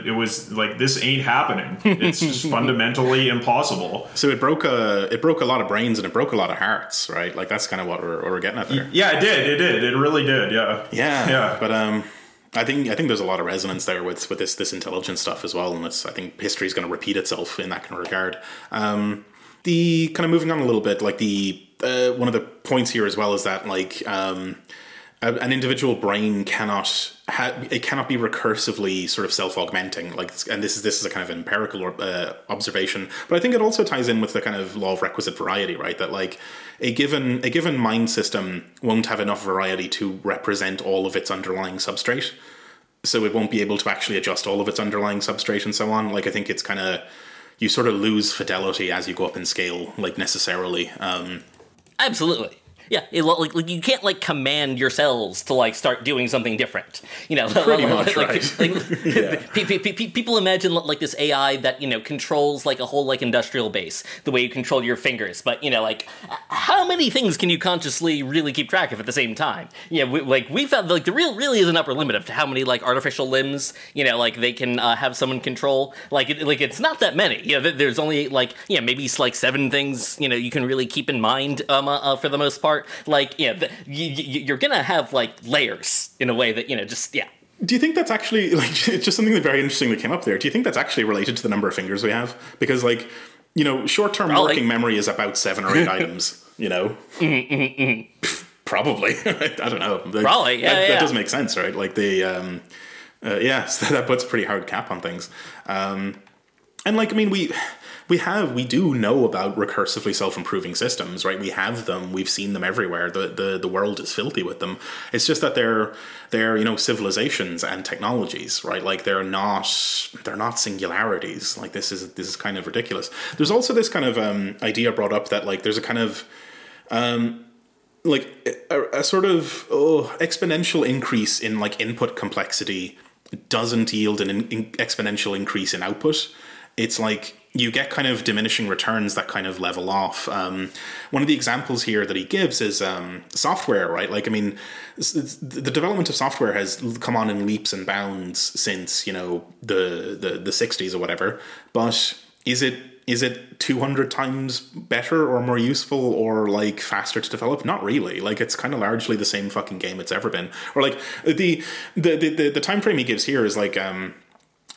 it was like this ain't happening. It's just fundamentally impossible. So it broke a it broke a lot of brains and it broke a lot of hearts, right? Like that's kind of what we're, what we're getting at there. Yeah, it did. It did. It really did. Yeah. Yeah. Yeah. But um, I think I think there's a lot of resonance there with with this this intelligence stuff as well, and it's I think history is going to repeat itself in that kind of regard. Um, the kind of moving on a little bit, like the uh, one of the points here as well is that like um an individual brain cannot ha- it cannot be recursively sort of self-augmenting like and this is this is a kind of empirical uh, observation but i think it also ties in with the kind of law of requisite variety right? That like a given a given mind system won't have enough variety to represent all of its underlying substrate. So it won't be able to actually adjust all of its underlying substrate and so on. Like i think it's kind of you sort of lose fidelity as you go up in scale like necessarily um absolutely Yeah, it, like, like you can't like command your cells to like start doing something different. You know, Pretty like, much, like, right. like, Yeah. pe- pe- pe- pe- people imagine like this AI that you know controls like a whole like industrial base, the way you control your fingers. But you know, like how many things can you consciously really keep track of at the same time? Yeah, we, like we found like the real really is an upper limit of how many like artificial limbs you know like they can uh, have someone control. Like it, like it's not that many. Yeah, there's only like yeah maybe it's like seven things you know you can really keep in mind um uh, uh, for the most part. Like yeah, the, you, you, you're gonna have like layers in a way that you know just yeah. Do you think that's actually like it's just something that very interesting that came up there? Do you think that's actually related to the number of fingers we have? Because like you know, short-term Probably. working memory is about seven or eight items. You know, probably. I don't know. Probably, yeah, that, that does make sense, right? Like the um, uh, yeah, so that puts a pretty hard cap on things. Um, and like, I mean, we we have we do know about recursively self-improving systems, right? We have them. We've seen them everywhere. The the the world is filthy with them. It's just that they're they're you know civilizations and technologies, right? Like they're not they're not singularities. Like this is this is kind of ridiculous. There's also this kind of um, idea brought up that like there's a kind of like a, a sort of oh, exponential increase in like input complexity doesn't yield an in- exponential increase in output. It's like you get kind of diminishing returns that kind of level off. Um, one of the examples here that he gives is um, software, right? Like, I mean, the development of software has come on in leaps and bounds since you know the the the '60s or whatever. But is it is it 200 times better or more useful or like faster to develop not really like it's kind of largely the same fucking game it's ever been or like the the the, the, the time frame he gives here is like um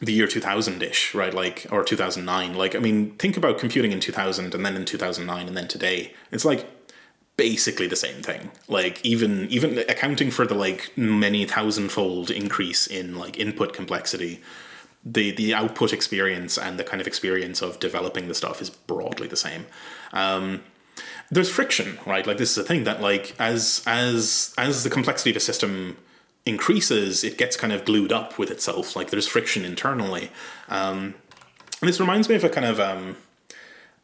the year 2000-ish right? Like or 2009 like i mean think about computing in 2000 and then in 2009 and then today. It's like basically the same thing. Like even even accounting for the like many thousandfold increase in like input complexity the the output experience and the kind of experience of developing the stuff is broadly the same. Um there's friction right? Like this is a thing that like as as as the complexity of a system increases it gets kind of glued up with itself like there's friction internally. Um and this reminds me of a kind of um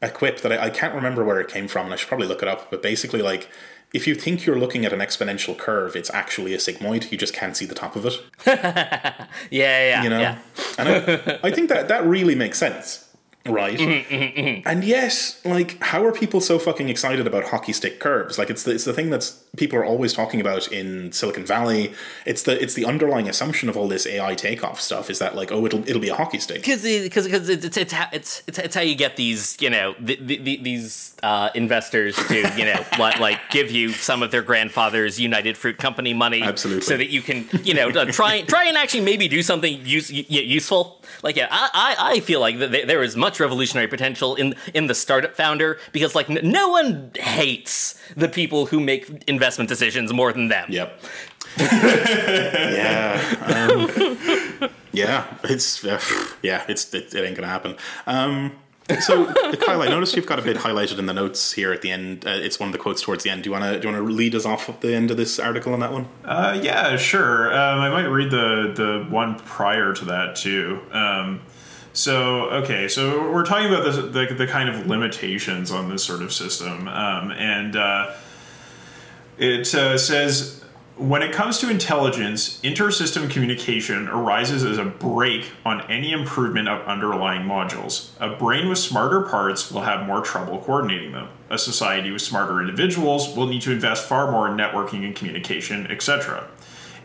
a quip that I, I can't remember where it came from and i should probably look it up but basically like if you think you're looking at an exponential curve it's actually a sigmoid you just can't see the top of it. Yeah, yeah, you know? yeah. and I, I think that that really makes sense right. And yet like how are people so fucking excited about hockey stick curves? Like it's the, it's the thing that's people are always talking about in silicon valley. It's the it's the underlying assumption of all this ai takeoff stuff is that like oh it'll it'll be a hockey stick. Because because because it's it's, it's how it's it's it's how you get these you know the, the, the, these uh, investors to you know like, like give you some of their grandfather's United Fruit Company money, Absolutely. so that you can you know uh, try try and actually maybe do something use, y- useful. Like yeah, I, I I feel like that there- there is much revolutionary potential in in the startup founder because like n- no one hates the people who make investment decisions more than them. Yep. yeah. Um, yeah. It's uh, yeah. It's it, it ain't gonna happen. Um, so Kyle, I noticed you've got a bit highlighted in the notes here at the end. Uh, it's one of the quotes towards the end. Do you wanna do you wanna lead us off at the end of this article on that one? Uh, yeah, sure. Um, I might read the the one prior to that too. Um, so okay, so we're talking about the the kind of limitations on this sort of system, um, and uh, it uh, says when it comes to intelligence, intersystem communication arises as a brake on any improvement of underlying modules. A brain with smarter parts will have more trouble coordinating them. A society with smarter individuals will need to invest far more in networking and communication, etc.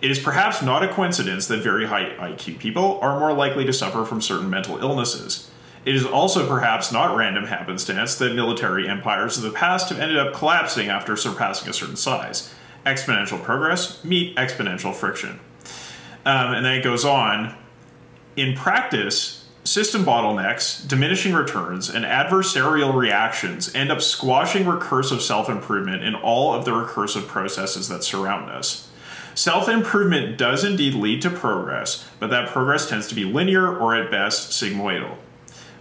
It is perhaps not a coincidence that very high IQ people are more likely to suffer from certain mental illnesses. It is also perhaps not random happenstance that military empires of the past have ended up collapsing after surpassing a certain size. Exponential progress meet exponential friction. Um, and then it goes on. In practice, system bottlenecks, diminishing returns, and adversarial reactions end up squashing recursive self improvement in all of the recursive processes that surround us. Self improvement does indeed lead to progress, but that progress tends to be linear or at best sigmoidal.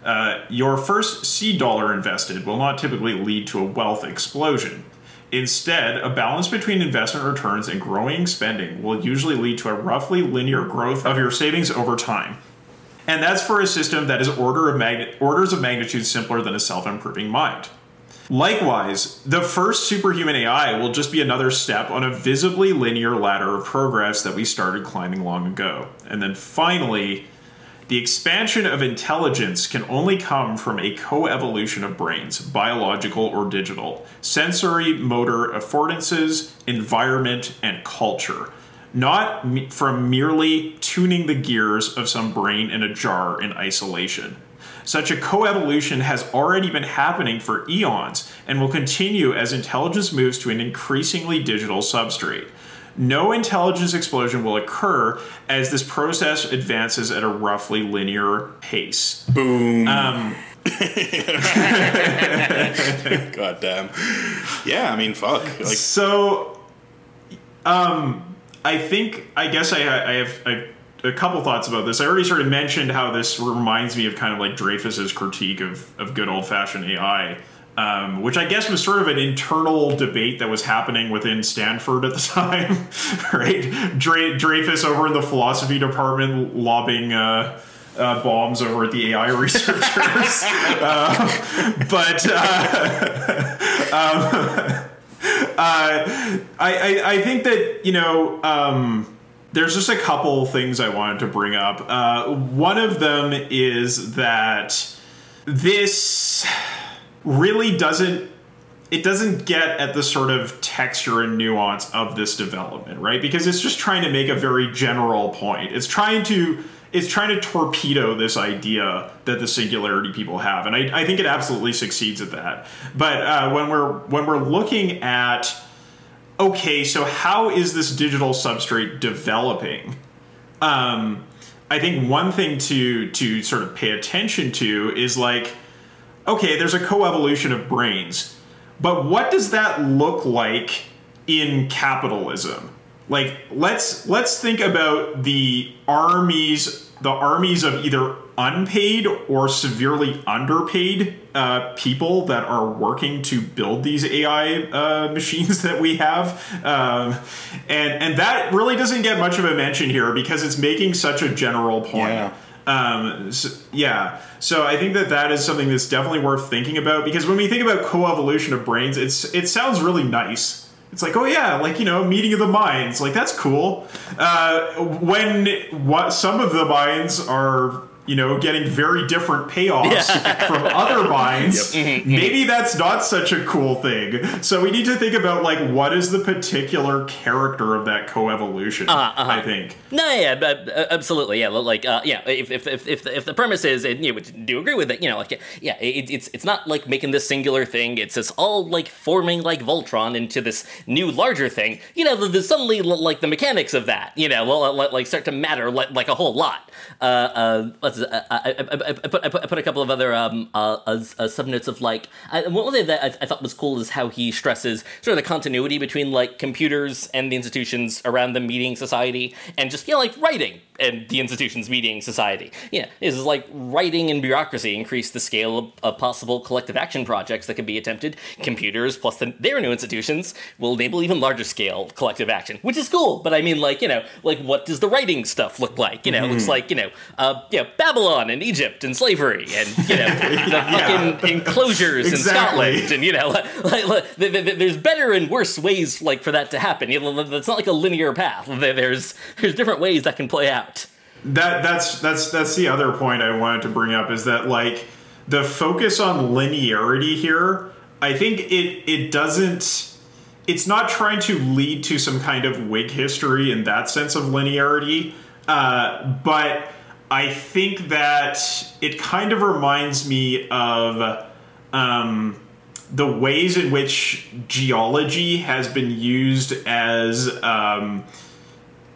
Uh, your first seed dollar invested will not typically lead to a wealth explosion. Instead, a balance between investment returns and growing spending will usually lead to a roughly linear growth of your savings over time. And that's for a system that is order of magni- orders of magnitude simpler than a self improving mind. Likewise, the first superhuman AI will just be another step on a visibly linear ladder of progress that we started climbing long ago. And then finally, the expansion of intelligence can only come from a coevolution of brains, biological or digital, sensory motor affordances, environment, and culture. Not from merely tuning the gears of some brain in a jar in isolation. Such a coevolution has already been happening for eons and will continue as intelligence moves to an increasingly digital substrate. No intelligence explosion will occur as this process advances at a roughly linear pace. Boom. Um, God damn. Yeah, I mean, fuck. Like, so, um, I think I guess I, I have I, a couple thoughts about this. I already sort of mentioned how this reminds me of kind of like Dreyfus's critique of of good old fashioned AI. Um, which I guess was sort of an internal debate that was happening within Stanford at the time, right? Dre- Dreyfus over in the philosophy department lobbing uh, uh, bombs over at the AI researchers. uh, but uh, um, uh, I, I, I think that you know um, there's just a couple things I wanted to bring up. Uh, one of them is that this really doesn't it doesn't get at the sort of texture and nuance of this development, right? Because it's just trying to make a very general point. It's trying to it's trying to torpedo this idea that the singularity people have, and I, I think it absolutely succeeds at that. But uh, when we're when we're looking at okay, so how is this digital substrate developing? Um, I think one thing to to sort of pay attention to is like okay, there's a coevolution of brains, but what does that look like in capitalism? Like let's let's think about the armies the armies of either unpaid or severely underpaid uh, people that are working to build these AI uh, machines that we have, um, and and that really doesn't get much of a mention here because it's making such a general point. Yeah. Um, so, yeah. So I think that that is something that's definitely worth thinking about because when we think about coevolution of brains, it's it sounds really nice. It's like, oh yeah, like you know, meeting of the minds, like that's cool. Uh, when what some of the minds are you know, getting very different payoffs from other minds, maybe that's not such a cool thing. So we need to think about like what is the particular character of that coevolution. Uh, uh-huh. I think. No, yeah, but, uh, absolutely, yeah. Like, uh, yeah, if if if if the, if the premise is, and you know, do agree with it, you know, like, yeah, it, it's it's not like making this singular thing. It's it's all like forming like Voltron into this new larger thing. You know, there's suddenly like the mechanics of that, you know, will like start to matter like, like a whole lot. Uh, uh, let's, uh, I, I, I, put, I, put, I put a couple of other um, uh, uh, subnotes of like I, one thing that I, I, thought was cool is how he stresses sort of the continuity between like computers and the institutions around the meeting society and just know like writing and the institutions meeting society. Yeah, is like writing and bureaucracy increase the scale of, of possible collective action projects that can be attempted. Computers plus the, their new institutions will enable even larger scale collective action, which is cool. But I mean, like you know, like what does the writing stuff look like? You know, mm. looks like you know, uh, you know, Babylon and Egypt and slavery and you know the yeah. fucking enclosures exactly. in Scotland and you know, like, like, there's better and worse ways like for that to happen. You know, it's not like a linear path. There's there's different ways that can play out. That that's that's that's the other point I wanted to bring up is that like the focus on linearity here, I think it it doesn't it's not trying to lead to some kind of Whig history in that sense of linearity, uh, but I think that it kind of reminds me of um, the ways in which geology has been used as um,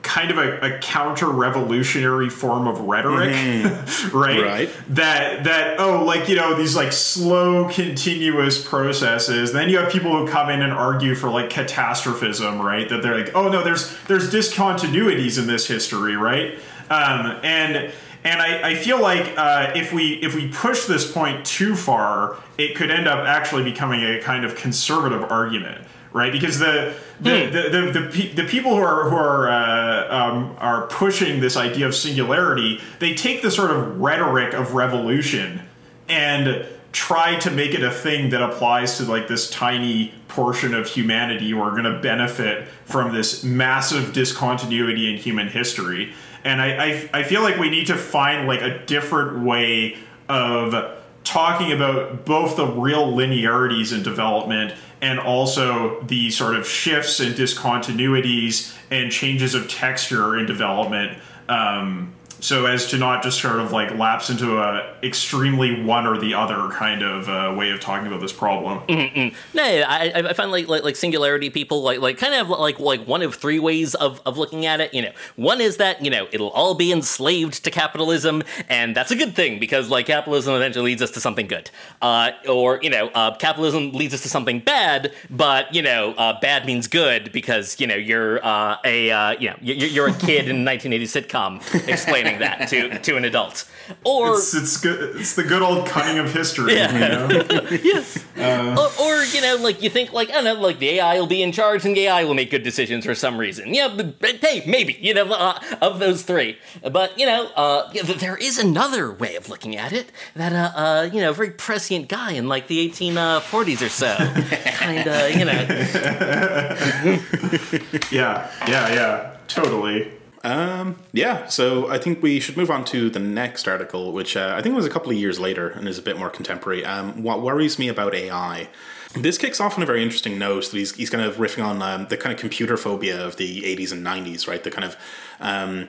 kind of a, a counter-revolutionary form of rhetoric mm-hmm. right? right. That that oh like you know these like slow continuous processes. Then you have people who come in and argue for like catastrophism right? That they're like oh no there's there's discontinuities in this history right? Um, and and I, I feel like uh, if we if we push this point too far, it could end up actually becoming a kind of conservative argument right? Because the the, hmm. the, the, the, the, people who are who are uh, um, are pushing this idea of singularity, they take the sort of rhetoric of revolution and try to make it a thing that applies to like this tiny portion of humanity who are going to benefit from this massive discontinuity in human history. And I, I, I feel like we need to find like a different way of talking about both the real linearities in development and also the sort of shifts and discontinuities and changes of texture in development. Um, so as to not just sort of like lapse into a extremely one or the other kind of uh, way of talking about this problem. Mm-mm. No, I, I find like, like like singularity people like like kind of like like one of three ways of, of looking at it. You know, one is that you know it'll all be enslaved to capitalism, and that's a good thing because like capitalism eventually leads us to something good. Uh, or you know, uh, capitalism leads us to something bad, but you know, uh, bad means good because you know you're uh, a uh, you know you're, you're a kid in a 1980s sitcom explaining that to to an adult. Or it's, it's good. It's the good old cunning of history. Yeah. You know? yes. or, or, you know, like you think like I don't know, like the AI will be in charge and the AI will make good decisions for some reason. Yeah, but, but hey, maybe you know uh, of those three. But you know, uh, there is another way of looking at it that uh, uh you know, very prescient guy in like the 1840s or so, kind of you know. yeah, yeah, yeah, totally. Um, yeah, so I think we should move on to the next article, which uh, I think was a couple of years later and is a bit more contemporary. Um, what worries me about AI. This kicks off on a very interesting note that he's, he's kind of riffing on um, the kind of computer phobia of the 80s and 90s, right? The kind of um,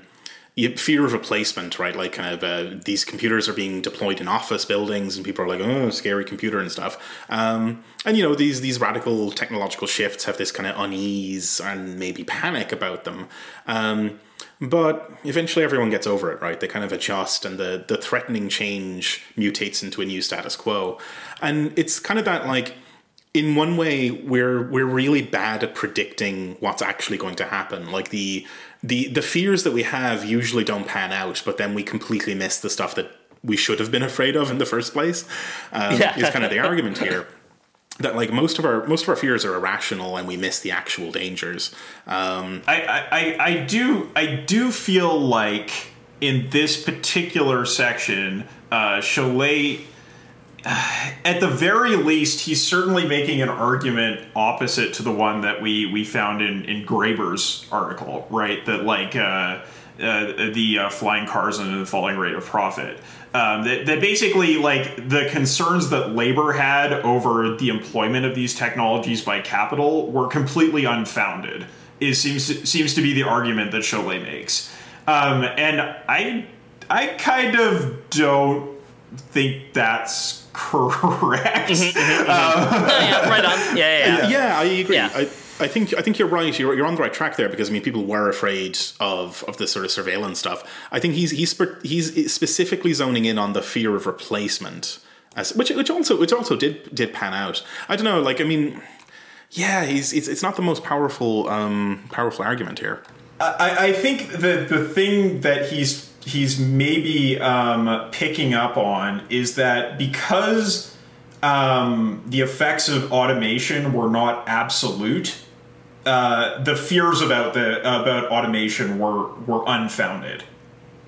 fear of replacement, right? Like kind of uh, these computers are being deployed in office buildings, and people are like, "Oh, scary computer" and stuff. Um, and you know, these these radical technological shifts have this kind of unease and maybe panic about them. Um, but eventually everyone gets over it, right? They kind of adjust and the, the threatening change mutates into a new status quo. And it's kind of that like in one way we're we're really bad at predicting what's actually going to happen. Like the the the fears that we have usually don't pan out, but then we completely miss the stuff that we should have been afraid of in the first place. Um, yeah. is kind of the argument here that like most of our most of our fears are irrational and we miss the actual dangers. Um, I, I I do I do feel like in this particular section, uh, Chollet, uh, at the very least, he's certainly making an argument opposite to the one that we we found in in Graeber's article, right? That like. Uh, uh, the uh, flying cars and the falling rate of profit. Um, that, that, basically, like the concerns that labor had over the employment of these technologies by capital were completely unfounded. Is seems seems to be the argument that Chollet makes, um, and I I kind of don't think that's correct. Mm-hmm, mm-hmm, mm-hmm. Um, yeah, right on. Yeah, yeah, yeah. yeah I agree. Yeah. I, I think I think you're right. You're, you're on the right track there because I mean people were afraid of of this sort of surveillance stuff. I think he's he's he's specifically zoning in on the fear of replacement, as which which also which also did did pan out. I don't know. Like I mean, yeah, he's it's, it's not the most powerful um, powerful argument here. I, I think the the thing that he's he's maybe um, picking up on is that because um, the effects of automation were not absolute uh, the fears about the about automation were were unfounded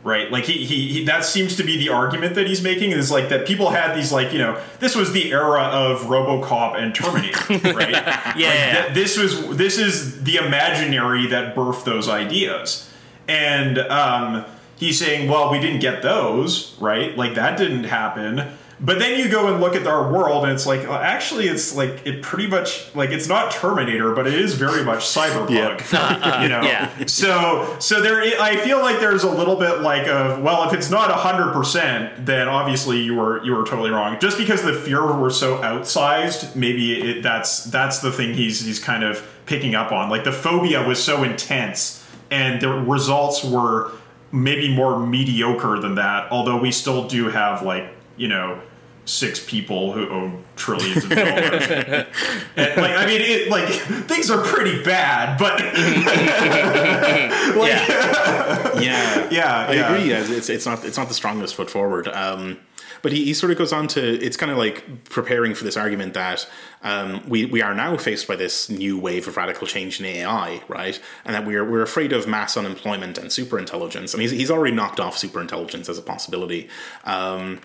right? Like he, he, he that seems to be the argument that he's making is like that people had these like you know this was the era of robocop and terminator right? Yeah, like. Th- this was this is the imaginary that birthed those ideas. And um, he's saying well we didn't get those right like that didn't happen but then you go and look at our world, and it's like uh, actually, it's like it pretty much like it's not Terminator, but it is very much cyberpunk. Yeah. you know. Yeah. So so there, I feel like there's a little bit like of well, if it's not hundred percent, then obviously you were you were totally wrong. Just because the fear were so outsized, maybe it, that's that's the thing he's he's kind of picking up on. Like the phobia was so intense, and the results were maybe more mediocre than that. Although we still do have like you know six people who own trillions of dollars. and, like I mean, it, like things are pretty bad, but like, yeah. yeah, yeah, I yeah. agree. It's it's not it's not the strongest foot forward. Um, but he, he sort of goes on to it's kind of like preparing for this argument that um, we we are now faced by this new wave of radical change in AI, right? And that we're we're afraid of mass unemployment and superintelligence. And he's he's already knocked off superintelligence as a possibility. Um,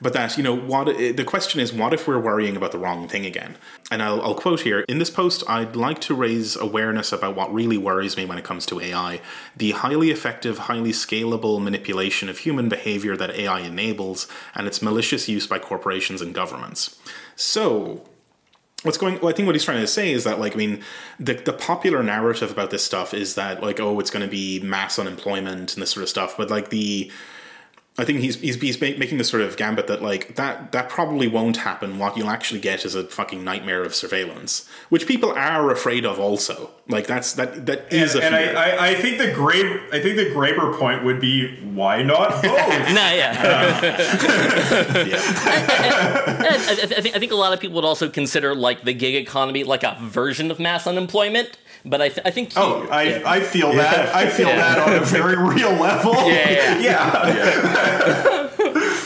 but that you know what eh, the question is what if we're worrying about the wrong thing again? And I'll, I'll, quote here in this post i'd like to raise awareness about what really worries me when it comes to ai the highly effective highly scalable manipulation of human behavior that ai enables and its malicious use by corporations and governments. So what's going well, i think what he's trying to say is that like i mean the, the popular narrative about this stuff is that like oh it's going to be mass unemployment and this sort of stuff but like the I think he's he's he's making this sort of gambit that like that that probably won't happen. What you'll actually get is a fucking nightmare of surveillance, which people are afraid of. Also, like that's that that is and, a fear. And I, I, I think the Graeber I think the Graeber point would be why not both? nah, yeah. Um, yeah. I, I, I, think I think a lot of people would also consider like the gig economy like a version of mass unemployment but I, th- I think. He, oh, I, yeah. I feel that. I feel yeah. that on a very real level. Yeah, yeah. yeah.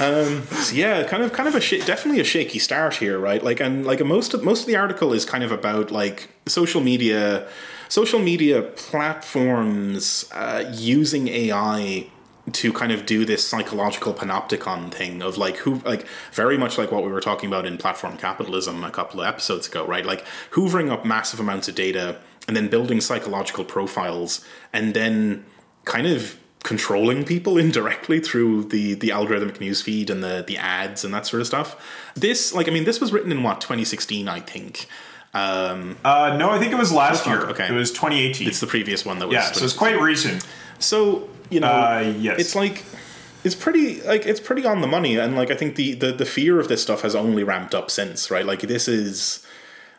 um, so yeah, kind of, kind of a sh- definitely a shaky start here, right? Like, and like most of most of the article is kind of about like social media, social media platforms uh, using AI to kind of do this psychological panopticon thing of like who like very much like what we were talking about in platform capitalism a couple of episodes ago right like hoovering up massive amounts of data and then building psychological profiles and then kind of controlling people indirectly through the the algorithmic newsfeed and the the ads and that sort of stuff. This like I mean this was written in what 2016 I think. Um, uh, no, I think it was last year. Okay, it was 2018. It's the previous one that was. Yeah, so it's quite recent. So you know, uh, yes. it's like it's pretty like it's pretty on the money, and like I think the the the fear of this stuff has only ramped up since, right? Like this is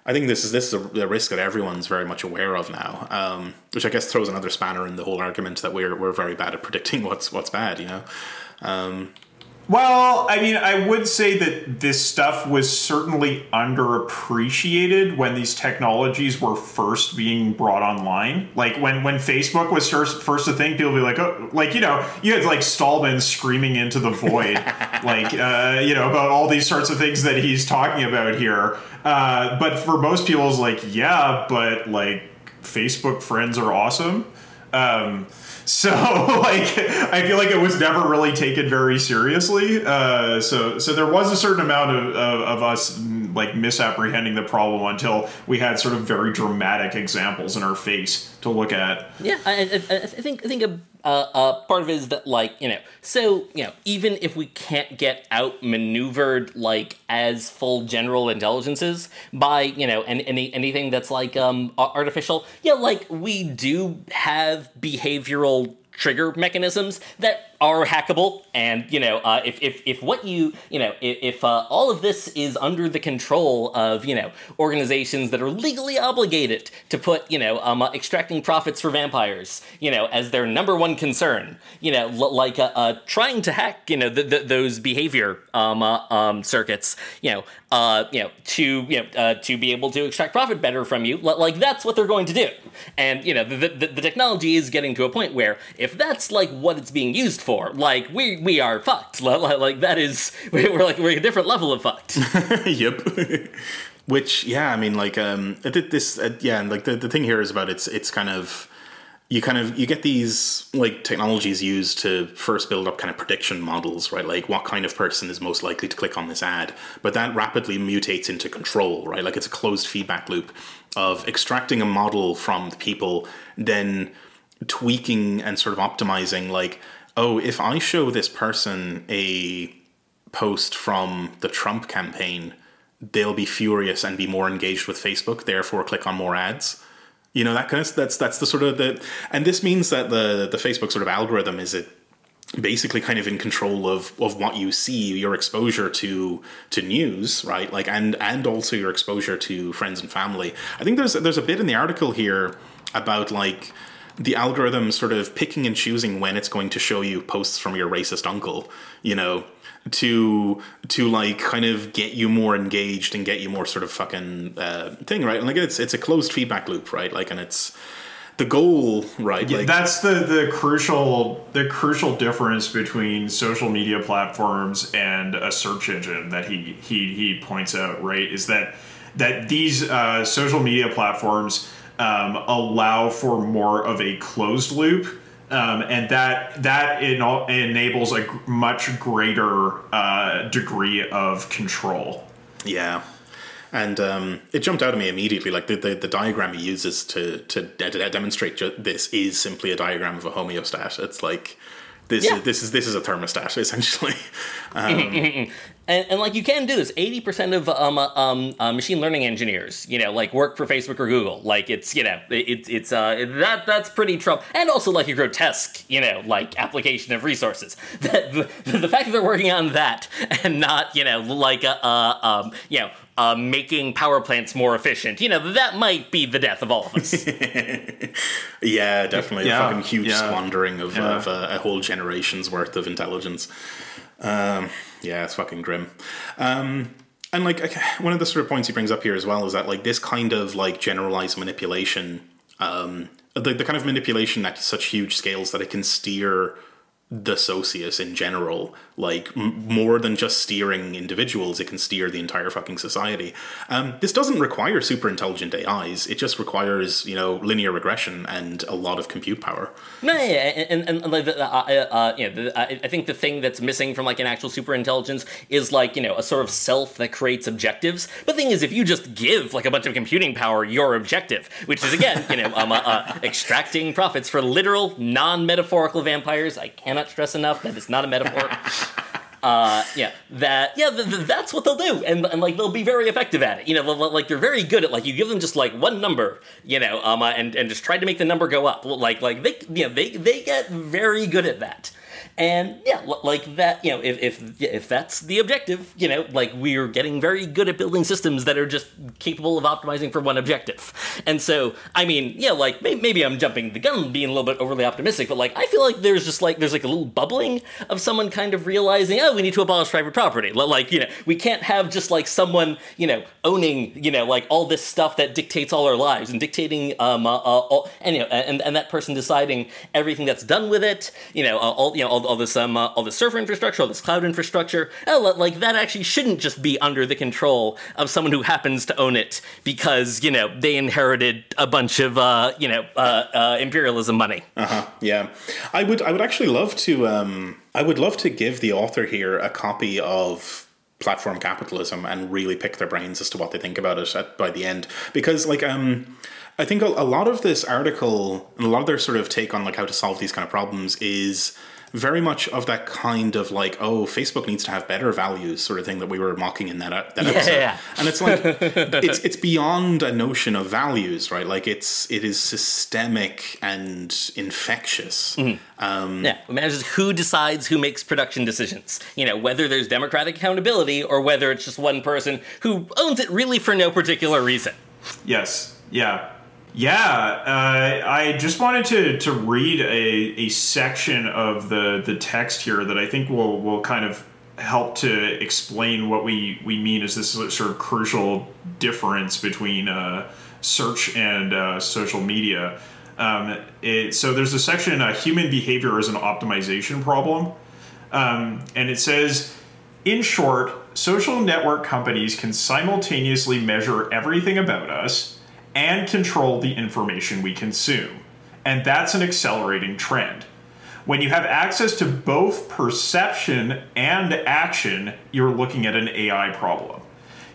I think this is this is a, a, risk that everyone's very much aware of now, um, which I guess throws another spanner in the whole argument that we're we're very bad at predicting what's what's bad. You know. Um, well, I mean, I would say that this stuff was certainly underappreciated when these technologies were first being brought online. Like when when Facebook was first first a thing, people would be like, oh, like you know, you had like Stallman screaming into the void, like uh, you know about all these sorts of things that he's talking about here. Uh, but for most people, it's like, yeah, but like Facebook friends are awesome. Um, so like I feel like it was never really taken very seriously. Uh, so so there was a certain amount of, of, of, us like misapprehending the problem until we had sort of very dramatic examples in our face to look at. Yeah, I, I, I think I think a uh, uh, part of it is that like you know so you know even if we can't get outmaneuvered like as full general intelligences by you know any, any anything that's like um artificial yeah like we do have behavioral trigger mechanisms that are hackable and you know uh, if, if, if what you you know if, if uh, all of this is under the control of you know organizations that are legally obligated to put you know um, uh, extracting profits for vampires you know as their number one concern you know l- like uh, uh, trying to hack you know those behavior um, uh, um, circuits you know uh, you know to you know to be able to extract profit better from you like that's what they're going to do and you know the, the, the technology is getting to a point where if that's like what it's being used for for. Like we we are fucked. Like that is we're like we're a different level of fucked. yep. Which yeah, I mean like um this uh, yeah, and like the the thing here is about it's it's kind of you kind of you get these like technologies used to first build up kind of prediction models right like what kind of person is most likely to click on this ad but that rapidly mutates into control right like it's a closed feedback loop of extracting a model from the people then tweaking and sort of optimizing like oh, if I show this person a post from the Trump campaign, they'll be furious and be more engaged with Facebook, therefore click on more ads. You know, that kind of that's that's the sort of the and this means that the the Facebook sort of algorithm is it basically kind of in control of of what you see your exposure to to news right like and and also your exposure to friends and family i think there's there's a bit in the article here about like the algorithm sort of picking and choosing when it's going to show you posts from your racist uncle, you know, to to like kind of get you more engaged and get you more sort of fucking uh, thing, right? And like it's it's a closed feedback loop, right? Like, and it's the goal, right? Yeah, like, that's the the crucial the crucial difference between social media platforms and a search engine that he he he points out, right? Is that that these uh, social media platforms um, allow for more of a closed loop Um, and that that enables a much greater uh, degree of control. Yeah. And um, it jumped out at me immediately. Like the, the, the diagram he uses to to, de- demonstrate ju- this is simply a diagram of a homeostat. It's like this Yeah. is this is this is a thermostat essentially. And, and like you can do this. Eighty percent of um, uh, um, uh, machine learning engineers, you know, like work for Facebook or Google. Like it's you know, it, it's uh, that that's pretty Trump, and also like a grotesque, you know, like application of resources. That the, the fact that they're working on that and not you know like a uh, um, you know. Uh, making power plants more efficient, you know, that might be the death of all of us. Yeah, definitely Yeah, a fucking huge yeah. squandering of, Yeah. of uh, a whole generation's worth of intelligence. Um, yeah, it's fucking grim. Um, and like one of the sort of points he brings up here as well is that like this kind of like generalized manipulation, um, the the kind of manipulation at such huge scales that it can steer the socius in general, like m- more than just steering individuals, it can steer the entire fucking society. Um, this doesn't require super intelligent AIs. It just requires you know linear regression and a lot of compute power. No, yeah, yeah, and, and, and like, uh, uh, uh, you know, the, I I think the thing that's missing from like an actual super intelligence is like you know a sort of self that creates objectives. But the thing is, if you just give like a bunch of computing power your objective, which is again you know um, uh, uh, extracting profits for literal non-metaphorical vampires, I cannot stress enough that it's not a metaphor. Uh, yeah, that yeah, th- th- that's what they'll do, and, and like they'll be very effective at it. You know, li- li- like they're very good at like you give them just like one number, you know, um, uh, and and just try to make the number go up. Like like they you know they they get very good at that, and yeah, like that. You know, if if if that's the objective, you know, like we're getting very good at building systems that are just capable of optimizing for one objective. And so, I mean, yeah, like may- maybe I'm jumping the gun, being a little bit overly optimistic, but like I feel like there's just like there's like a little bubbling of someone kind of realizing, oh, we need to abolish private property. Like you know, we can't have just like someone you know owning you know like all this stuff that dictates all our lives and dictating um uh, uh, all, and you know and and that person deciding everything that's done with it. You know, uh, all you know all, all this um uh, all this server infrastructure, all this cloud infrastructure. Oh, like that actually shouldn't just be under the control of someone who happens to own it because you know they inherited a bunch of uh you know uh, uh imperialism money. Uh-huh. Yeah, I would. I would actually love to. Um, I would love to give the author here a copy of platform capitalism and really pick their brains as to what they think about it at, by the end, because like um. I think a, a lot of this article and a lot of their sort of take on like how to solve these kind of problems is very much of that kind of like oh Facebook needs to have better values sort of thing that we were mocking in that, that episode. Yeah. And it's like it's it's beyond a notion of values, right? Like it's it is systemic and infectious. Um, Yeah, it matters who decides who makes production decisions. You know, whether there's democratic accountability or whether it's just one person who owns it really for no particular reason. Yes. Yeah. Yeah. Uh, I just wanted to, to read a, a section of the, the text here that I think will, will kind of help to explain what we, we mean as this sort of crucial difference between uh, search and uh, social media. Um, it, so there's a section, uh, Human Behavior as an Optimization Problem. Um, and it says, in short, social network companies can simultaneously measure everything about us and control the information we consume. And that's an accelerating trend. When you have access to both perception and action, you're looking at an AI problem.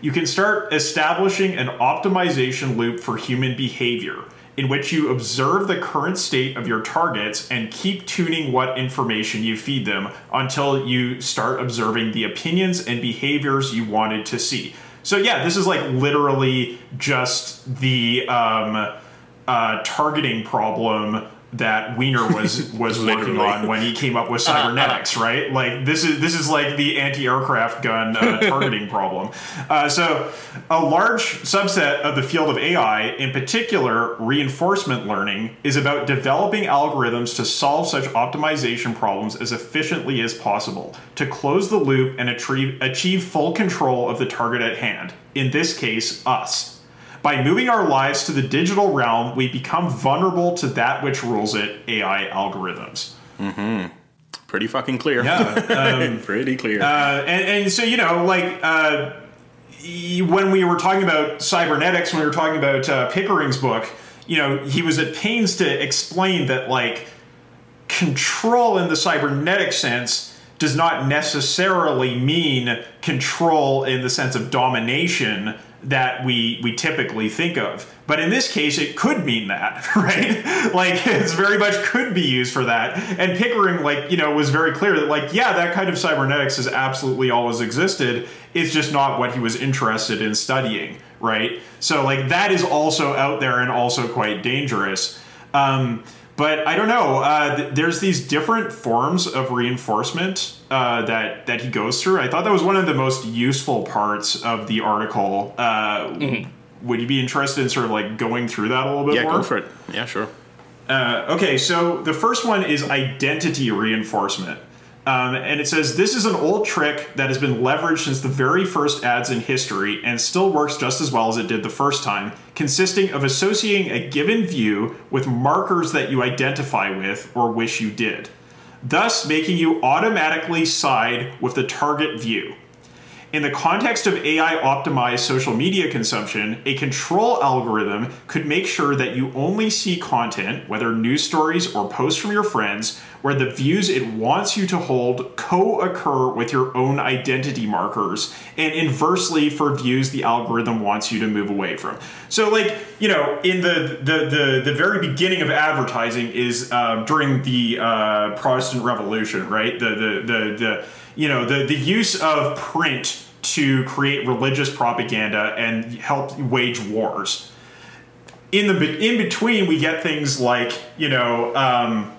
You can start establishing an optimization loop for human behavior in which you observe the current state of your targets and keep tuning what information you feed them until you start observing the opinions and behaviors you wanted to see. So, yeah, this is like literally just the um, uh, targeting problem that Wiener was was working on when he came up with cybernetics, right? Like this is this is like the anti-aircraft gun uh, targeting problem. Uh, so, a large subset of the field of AI, in particular reinforcement learning, is about developing algorithms to solve such optimization problems as efficiently as possible, to close the loop and achieve achieve full control of the target at hand. In this case, us. By moving our lives to the digital realm, we become vulnerable to that which rules it AI algorithms. Mm-hmm. pretty fucking clear. Yeah. pretty clear. Uh, and, and so, you know, like uh, when we were talking about cybernetics, when we were talking about uh, Pickering's book, you know, he was at pains to explain that, like, control in the cybernetic sense does not necessarily mean control in the sense of domination that we we typically think of. But in this case, it could mean that, right? like it's very much could be used for that. And Pickering, like you know, was very clear that like yeah, that kind of cybernetics has absolutely always existed. It's just not what he was interested in studying, right? So like that is also out there and also quite dangerous. Um, but I don't know. Uh, th- there's these different forms of reinforcement uh, that that he goes through. I thought that was one of the most useful parts of the article. Uh, mm-hmm. Would you be interested in sort of like going through that a little bit yeah, more? Yeah, go for it. Yeah, sure. Uh, okay, so the first one is identity reinforcement. Um, and it says this is an old trick that has been leveraged since the very first ads in history and still works just as well as it did the first time, consisting of associating a given view with markers that you identify with or wish you did, thus making you automatically side with the target view. In the context of AI optimized social media consumption, a control algorithm could make sure that you only see content, whether news stories or posts from your friends, where the views it wants you to hold co occur with your own identity markers, and inversely for views the algorithm wants you to move away from. So, like, you know, in the the, the, the very beginning of advertising is um, during the uh, Protestant Revolution, right? The, the, the, the you know the the use of print to create religious propaganda and help wage wars. In the in between, we get things like you know. Um,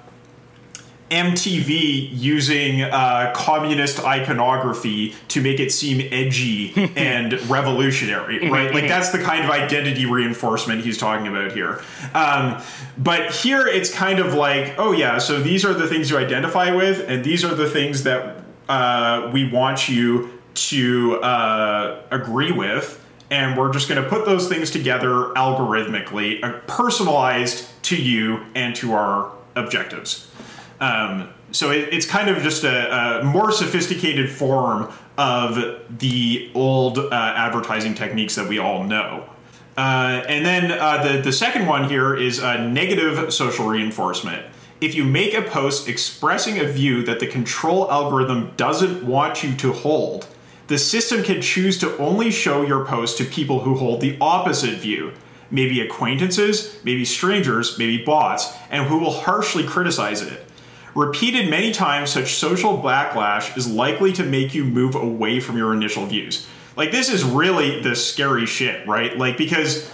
MTV using uh, communist iconography to make it seem edgy and revolutionary, right? Like that's the kind of identity reinforcement he's talking about here. Um, but here it's kind of like, oh yeah, so these are the things you identify with, and these are the things that uh, we want you to uh, agree with, and we're just going to put those things together algorithmically, uh, personalized to you and to our objectives. Um, so it, it's kind of just a, a, more sophisticated form of the old uh, advertising techniques that we all know. Uh, and then uh, the, the second one here is negative social reinforcement if you make a post expressing a view that the control algorithm doesn't want you to hold, the system can choose to only show your post to people who hold the opposite view. Maybe acquaintances, maybe strangers, maybe bots, and who will harshly criticize it. Repeated many times, such social backlash is likely to make you move away from your initial views. Like, this is really the scary shit, right? Like, because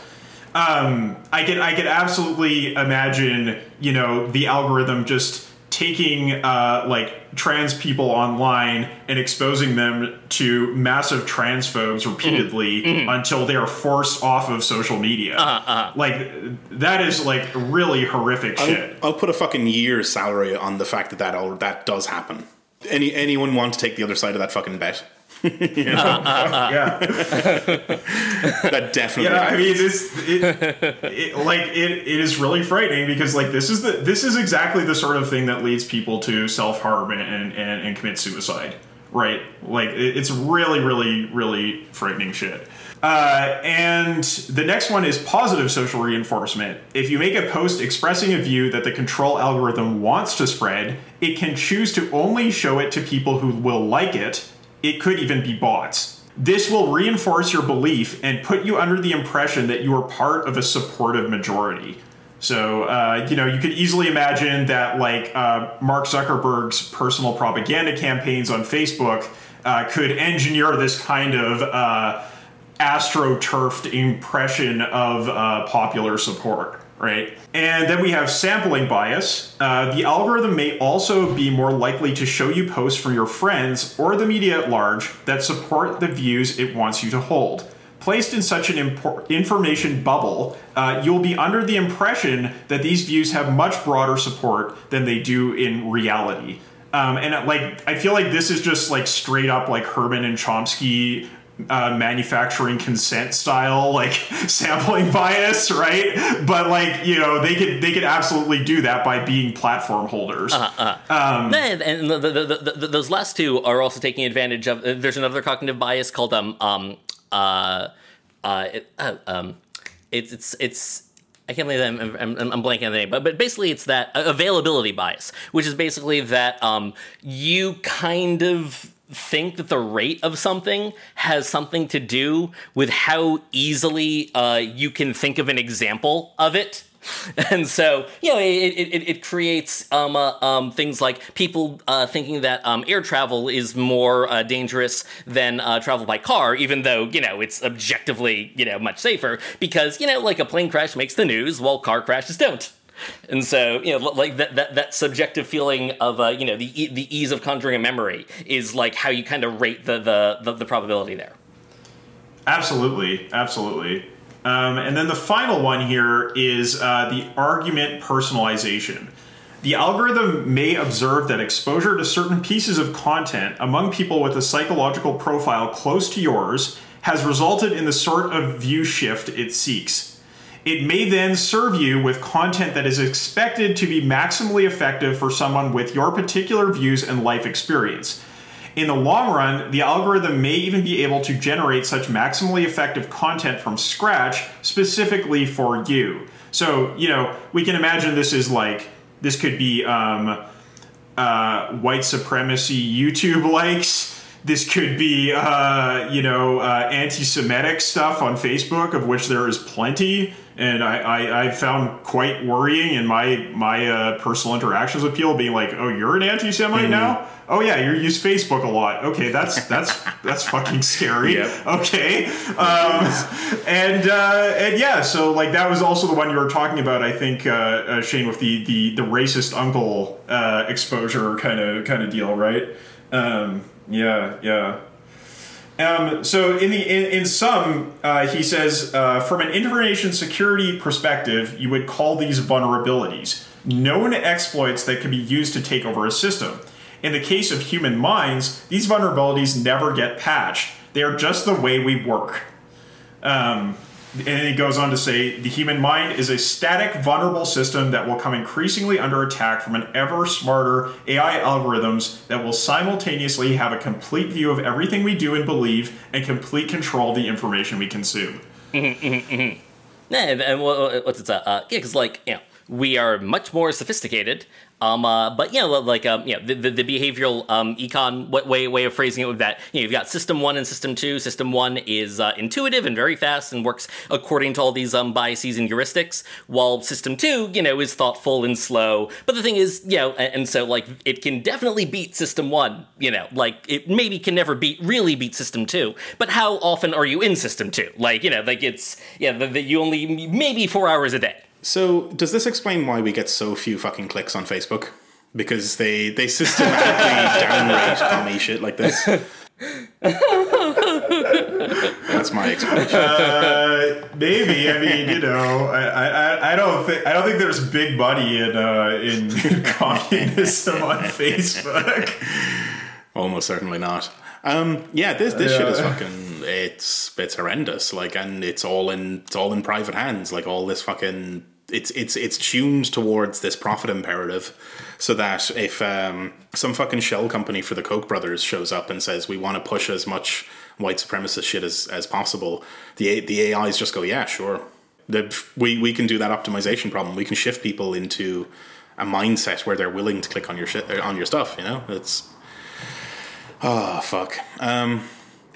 um, I could I could absolutely imagine you know the algorithm just taking uh, like trans people online and exposing them to massive transphobes repeatedly mm-hmm. until they are forced off of social media. Uh-huh, uh-huh. Like that is like really horrific I'll, shit. I'll put a fucking year's salary on the fact that that all, that does happen. Any anyone want to take the other side of that fucking bet? You know? uh, uh, uh. Yeah, that definitely. Yeah, happens. I mean, this it, it, like it, it is really frightening because like this is the this is exactly the sort of thing that leads people to self harm and, and and commit suicide, right? Like it, it's really really really frightening shit. Uh, and the next one is positive social reinforcement. If you make a post expressing a view that the control algorithm wants to spread, it can choose to only show it to people who will like it it could even be bots. This will reinforce your belief and put you under the impression that you are part of a supportive majority. So, uh, you know, you could easily imagine that, like, uh, Mark Zuckerberg's personal propaganda campaigns on Facebook uh, could engineer this kind of uh, astroturfed impression of uh, popular support right? And then we have sampling bias. Uh, the algorithm may also be more likely to show you posts from your friends or the media at large that support the views it wants you to hold. Placed in such an impor- information bubble, uh, you'll be under the impression that these views have much broader support than they do in reality. Um, and like, I feel like this is just like straight up like Herman and Chomsky uh, manufacturing consent style like sampling bias right but like you know they could they could absolutely do that by being platform holders uh-huh, uh-huh. Um, and, and the, the, the, those last two are also taking advantage of there's another cognitive bias called um um uh uh, it, uh um it's it's it's I can't believe I'm, I'm, I'm blanking on the name, but, but basically it's that availability bias, which is basically that um, you kind of think that the rate of something has something to do with how easily uh, you can think of an example of it. And so, you know, it, it, it creates um, uh, um, things like people uh, thinking that um, air travel is more uh, dangerous than uh, travel by car, even though, you know, it's objectively, you know, much safer because, you know, like a plane crash makes the news while car crashes don't. And so, you know, like that, that, that subjective feeling of, uh, you know, the, the ease of conjuring a memory is like how you kind of rate the, the, the, the probability there. Absolutely. Absolutely. Um, and then the final one here is uh, the argument personalization. The algorithm may observe that exposure to certain pieces of content among people with a psychological profile close to yours has resulted in the sort of view shift it seeks. It may then serve you with content that is expected to be maximally effective for someone with your particular views and life experience. In the long run, the algorithm may even be able to generate such maximally effective content from scratch specifically for you. So, you know, we can imagine this is like, this could be um, uh, white supremacy YouTube likes this could be, uh, you know, uh, anti-Semitic stuff on Facebook, of which there is plenty, and I, I, I found quite worrying in my my uh, personal interactions with people, being like, "Oh, you're an anti-Semite mm-hmm. now? Oh yeah, you use Facebook a lot. Okay, that's that's that's fucking scary. Yep. Okay, um, and uh, and yeah, so like that was also the one you were talking about, I think, uh, uh, Shane, with the the the racist uncle exposure kind of kind of deal, right? Um, yeah, yeah. Um, so in the in, in sum, uh, he says uh, from an information security perspective, you would call these vulnerabilities known exploits that can be used to take over a system. In the case of human minds, these vulnerabilities never get patched. They are just the way we work. Um, and he goes on to say the human mind is a static, vulnerable system that will come increasingly under attack from an ever smarter AI algorithms that will simultaneously have a complete view of everything we do and believe and complete control of the information we consume. Mm-hmm, mm-hmm, mm-hmm. Yeah, and what's it? Uh, uh, yeah, because like you know, we are much more sophisticated um, uh, but like um, know, the, the, the behavioral um, econ way way of phrasing it with that, you know, you've got system one and system two. System one is uh, intuitive and very fast and works according to all these um, biases and heuristics, while system two, you know, is thoughtful and slow. But the thing is, you know, and, and so like it can definitely beat system one. You know, like it maybe can never beat really beat system two. But how often are you in system two? Like you know, like it's yeah, the, the, you only maybe four hours a day. So, does this explain why we get so few fucking clicks on Facebook? Because they they systematically downrate commie shit like this. That's my explanation. Uh, maybe. I mean, you know, I, I, I don't think I don't think there's big money in uh, in communism on Facebook. Almost certainly not. Um, yeah, this this shit is fucking it's it's horrendous. Like, and it's all in it's all in private hands. Like all this fucking it's it's it's tuned towards this profit imperative so that if um, some fucking shell company for the Koch brothers shows up and says we want to push as much white supremacist shit as, as possible, the the AIs just go, yeah, sure. The, we we can do that optimization problem. We can shift people into a mindset where they're willing to click on your shit on your stuff. You know, it's oh fuck. Um,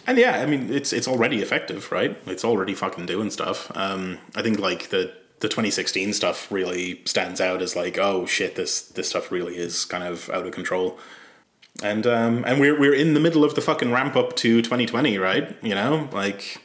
and yeah, I mean, it's it's already effective, right? It's already fucking doing stuff. Um, I think like the the 2016 stuff really stands out as like, oh shit, this this stuff really is kind of out of control. And um, and we're we're in the middle of the fucking ramp up to 2020, right? You know, like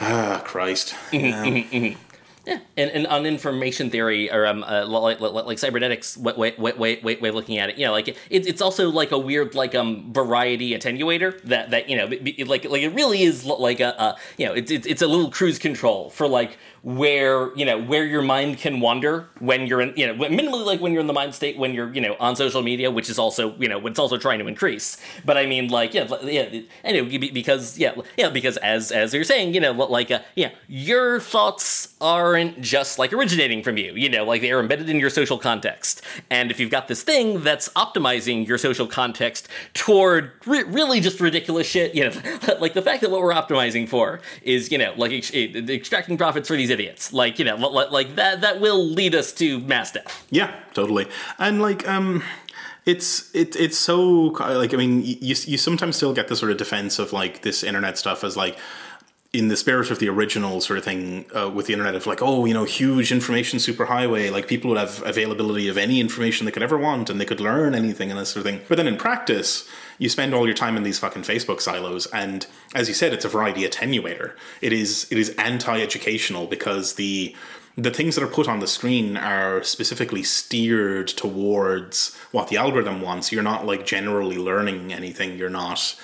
ah, Christ. Mm-hmm, mm-hmm, mm-hmm. Yeah, and, and on information theory or um uh, like, like, like cybernetics way way way way way of looking at it, you know, like it, it's also like a weird like um variety attenuator that that you know like like it really is like a, a you know it's it's a little cruise control for like where you know where your mind can wander when you're in you know minimally like when you're in the mind state when you're you know on social media which is also you know it's also trying to increase. But i mean like yeah yeah anyway because yeah yeah because as as you're saying you know like uh, yeah your thoughts aren't just like originating from you you know like they are embedded in your social context. And if you've got this thing that's optimizing your social context toward re- really just ridiculous shit you know like the fact that what we're optimizing for is you know like ex- extracting profits for these idiots. Like you know, like that that will lead us to mass death. Yeah, totally. And like um it's it, it's so like I mean you you sometimes still get the sort of defense of like this internet stuff as like in the spirit of the original sort of thing uh, with the internet of like oh you know huge information superhighway like people would have availability of any information they could ever want and they could learn anything and this sort of thing but then in practice you spend all your time in these fucking facebook silos and as you said it's a variety attenuator. It is it is anti-educational because the the things that are put on the screen are specifically steered towards what the algorithm wants. You're not like generally learning anything. You're not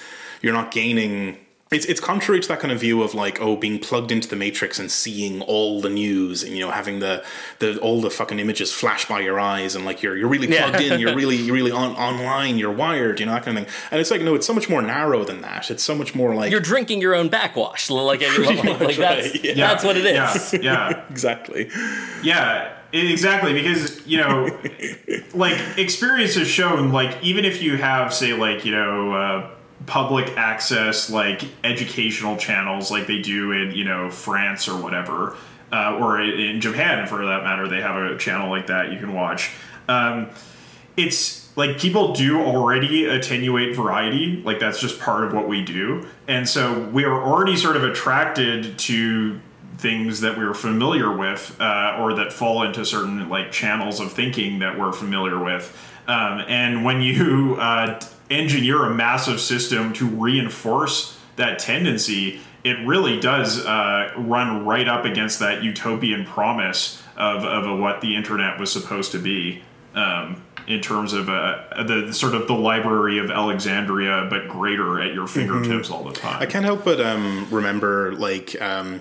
you're not gaining it's it's contrary to that kind of view of like oh being plugged into the matrix and seeing all the news and you know having the the all the fucking images flash by your eyes and like you're you're really plugged yeah. in you're really you're really on online you're wired you know that kind of thing. And it's like no it's so much more narrow than that. It's so much more like you're drinking your own backwash like, like, like, like that's yeah. that's what it is. Yeah, yeah. exactly. Yeah exactly because you know like experience has shown like even if you have say like you know uh, public access like educational channels like they do in you know France or whatever, uh, or in Japan for that matter, they have a channel like that you can watch. Um, it's like people do already attenuate variety, like that's just part of what we do, and so we are already sort of attracted to things that we are familiar with uh, or that fall into certain like channels of thinking that we're familiar with um, and when you uh, engineer a massive system to reinforce that tendency, it really does uh, run right up against that utopian promise of, of what the internet was supposed to be. Um, in terms of uh, the sort of the library of Alexandria, but greater at your mm-hmm. fingertips mm-hmm. all the time. I can't help but um, remember, like, um,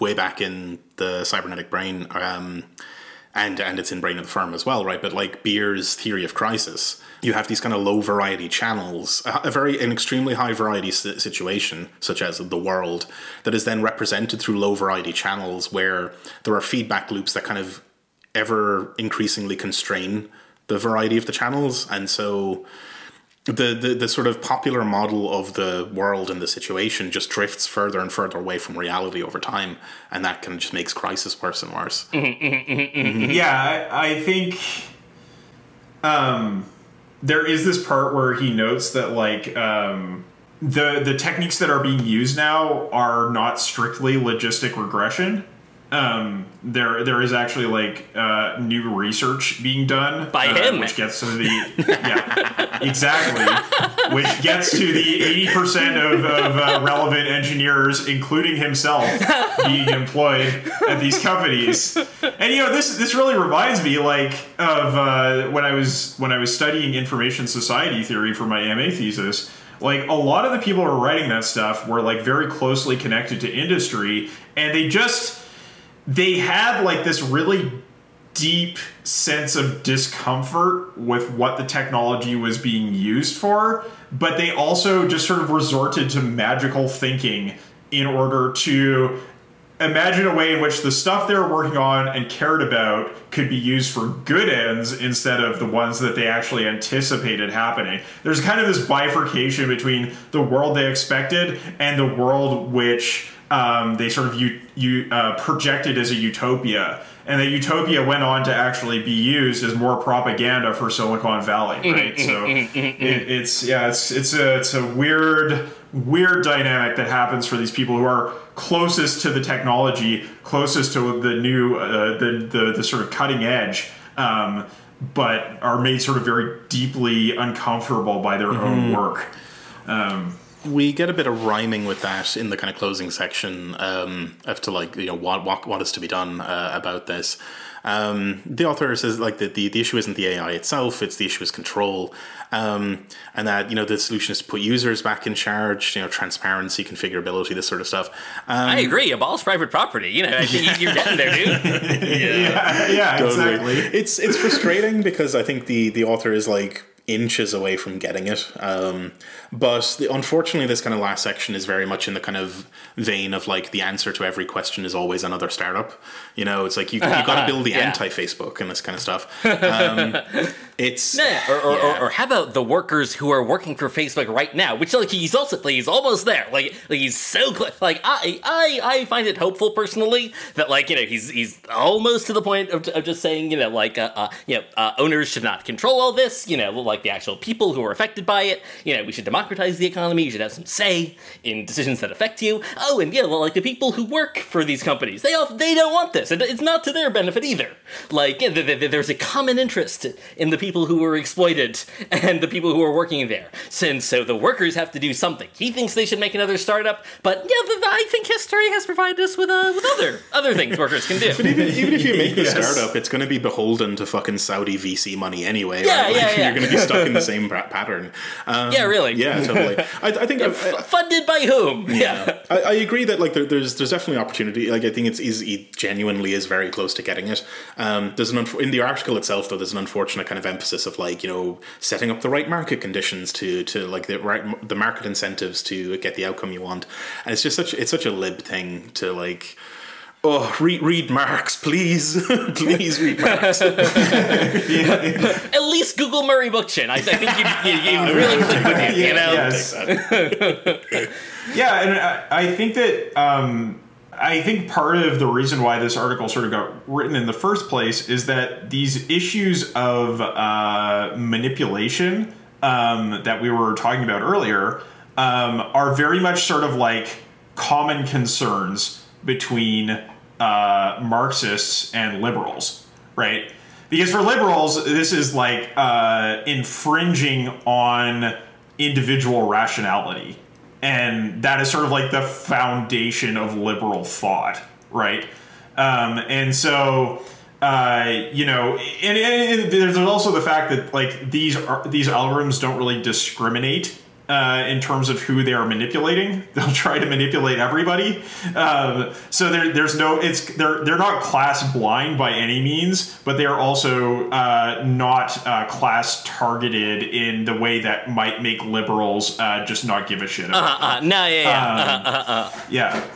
way back in the cybernetic brain, um, and and it's in Brain of the Firm as well, right? But like Beer's theory of crisis, you have these kind of low variety channels, a, very an extremely high variety situation, such as the world, that is then represented through low variety channels where there are feedback loops that kind of ever increasingly constrain the variety of the channels, and so the, the the sort of popular model of the world and the situation just drifts further and further away from reality over time, and that kind of just makes crisis worse and worse. Mm-hmm, mm-hmm, mm-hmm, yeah, I, I think um, there is this part where he notes that like um, the the techniques that are being used now are not strictly logistic regression um, there there is actually like uh, new research being done by uh, him, which gets to the yeah exactly, which gets to the eighty percent of, of uh, relevant engineers, including himself, being employed at these companies. And you know this this really reminds me like of uh, when I was when I was studying information society theory for my MA thesis like a lot of the people who are writing that stuff were like very closely connected to industry and they just they had like this really deep sense of discomfort with what the technology was being used for, but they also just sort of resorted to magical thinking in order to imagine a way in which the stuff they were working on and cared about could be used for good ends instead of the ones that they actually anticipated happening. There's kind of this bifurcation between the world they expected and the world which um, they sort of you, you uh, projected as a utopia, and that utopia went on to actually be used as more propaganda for Silicon Valley, right? So it, it's yeah, it's it's a it's a weird weird dynamic that happens for these people who are closest to the technology, closest to the new uh, the, the the sort of cutting edge. Um, but are made sort of very deeply uncomfortable by their mm-hmm. own work. Um, we get a bit of rhyming with that in the kind of closing section um, as to like you know what what, what is to be done uh, about this. Um, the author says like the, the the issue isn't the AI itself; it's the issue is control, um, and that you know the solution is to put users back in charge. You know, transparency, configurability, this sort of stuff. Um, I agree. Abolish private property. You know, I think you're getting there, dude. yeah, yeah, yeah totally. exactly. It's it's frustrating because I think the the author is like inches away from getting it. Um, but the, unfortunately, this kind of last section is very much in the kind of vein of like the answer to every question is always another startup. You know, it's like you you got to build the yeah. anti Facebook and this kind of stuff. Um, It's Yeah, or, or, yeah. or, or how about the workers who are working for Facebook right now? Which like he's also like, he's almost there. Like like he's so close. Like I I I find it hopeful personally that like you know he's he's almost to the point of, of just saying you know like uh, uh you know uh, owners should not control all this. You know like the actual people who are affected by it. You know we should democratize the economy. You should have some say in decisions that affect you. Oh, and yeah, well, like the people who work for these companies, they all they don't want this. It, it's not to their benefit either. Like yeah, th- th- there's a common interest in the people who were exploited and the people who are working there. Since so the workers have to do something. He thinks they should make another startup, but yeah, th- th- I think history has provided us with uh, with other other things workers can do. even, even if you make the Yes. startup, it's going to be beholden to fucking Saudi VC money anyway. Yeah, right? yeah, Like, yeah. You're going to be stuck in the same pattern. Um, Yeah, really. Yeah, totally. I, I think I, F- funded by whom? Yeah. I, I agree that like there, there's there's definitely opportunity. Like I think it's is he genuinely is very close to getting it. Um, there's an unf- in the article itself though there's an unfortunate kind of emphasis of like you know setting up the right market conditions to to like the right the market incentives to get the outcome you want. And it's just such it's such a lib thing to like. Oh, read, read Marx, please, please read Marx. At least Google Murray Bookchin. I, I think you, you, you really click with you. You know. Yes. yeah, and I, I think that um, I think part of the reason why this article sort of got written in the first place is that these issues of uh, manipulation um, that we were talking about earlier um, are very much sort of like common concerns between uh, Marxists and liberals, right? Because for liberals, this is like uh, infringing on individual rationality. And that is sort of like the foundation of liberal thought, right? Um, and so, uh, you know, and, and there's also the fact that like these are, these algorithms don't really discriminate uh, in terms of who they are manipulating. They'll try to manipulate everybody. Um, so there, there's no it's they're they're not class blind by any means, but they are also uh, not uh, class targeted in the way that might make liberals uh, just not give a shit about. Uh, uh, no, yeah, yeah. Um, uh, uh, uh. Yeah.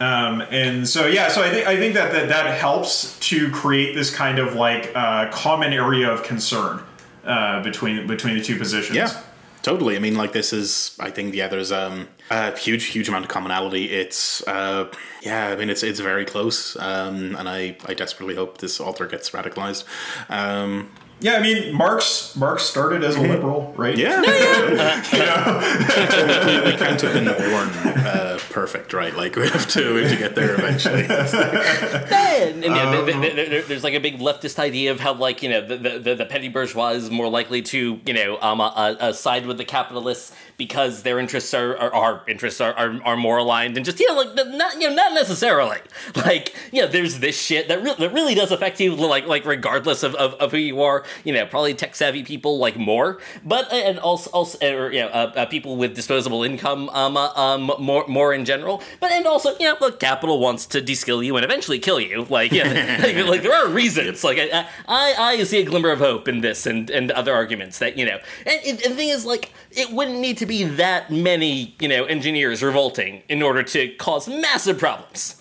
Um, and so yeah, so I think I think that that, that helps to create this kind of like uh, common area of concern uh, between between the two positions. Yeah, totally. I mean, like this is, I think, yeah, there's um, a huge, huge amount of commonality. It's, uh, yeah, I mean, it's it's very close, um, and I, I desperately hope this author gets radicalized. Um, Yeah, I mean, Marx Marx started as a liberal, right? yeah, we, we can't have been born uh, perfect, right? Like we have to, we have to get there eventually. And, and yeah, th- there's like a big leftist idea of how like you know the the, the, the petty bourgeois is more likely to you know um uh, uh, side with the capitalists because their interests are, are our interests are, are, are more aligned and just you know like not you know not necessarily. Like you know there's this shit that, re- that really does affect you like like regardless of, of, of who you are. You know probably tech savvy people like more. But and also also or you know uh, uh, people with disposable income um uh, um more more in general. But and also you know look capital wants to deskill you and eventually kill you. Like yeah like, like, there are reasons. Like I, I I see a glimmer of hope in this and and other arguments that you know. And, and the thing is like it wouldn't need to be that many you know engineers revolting in order to cause massive problems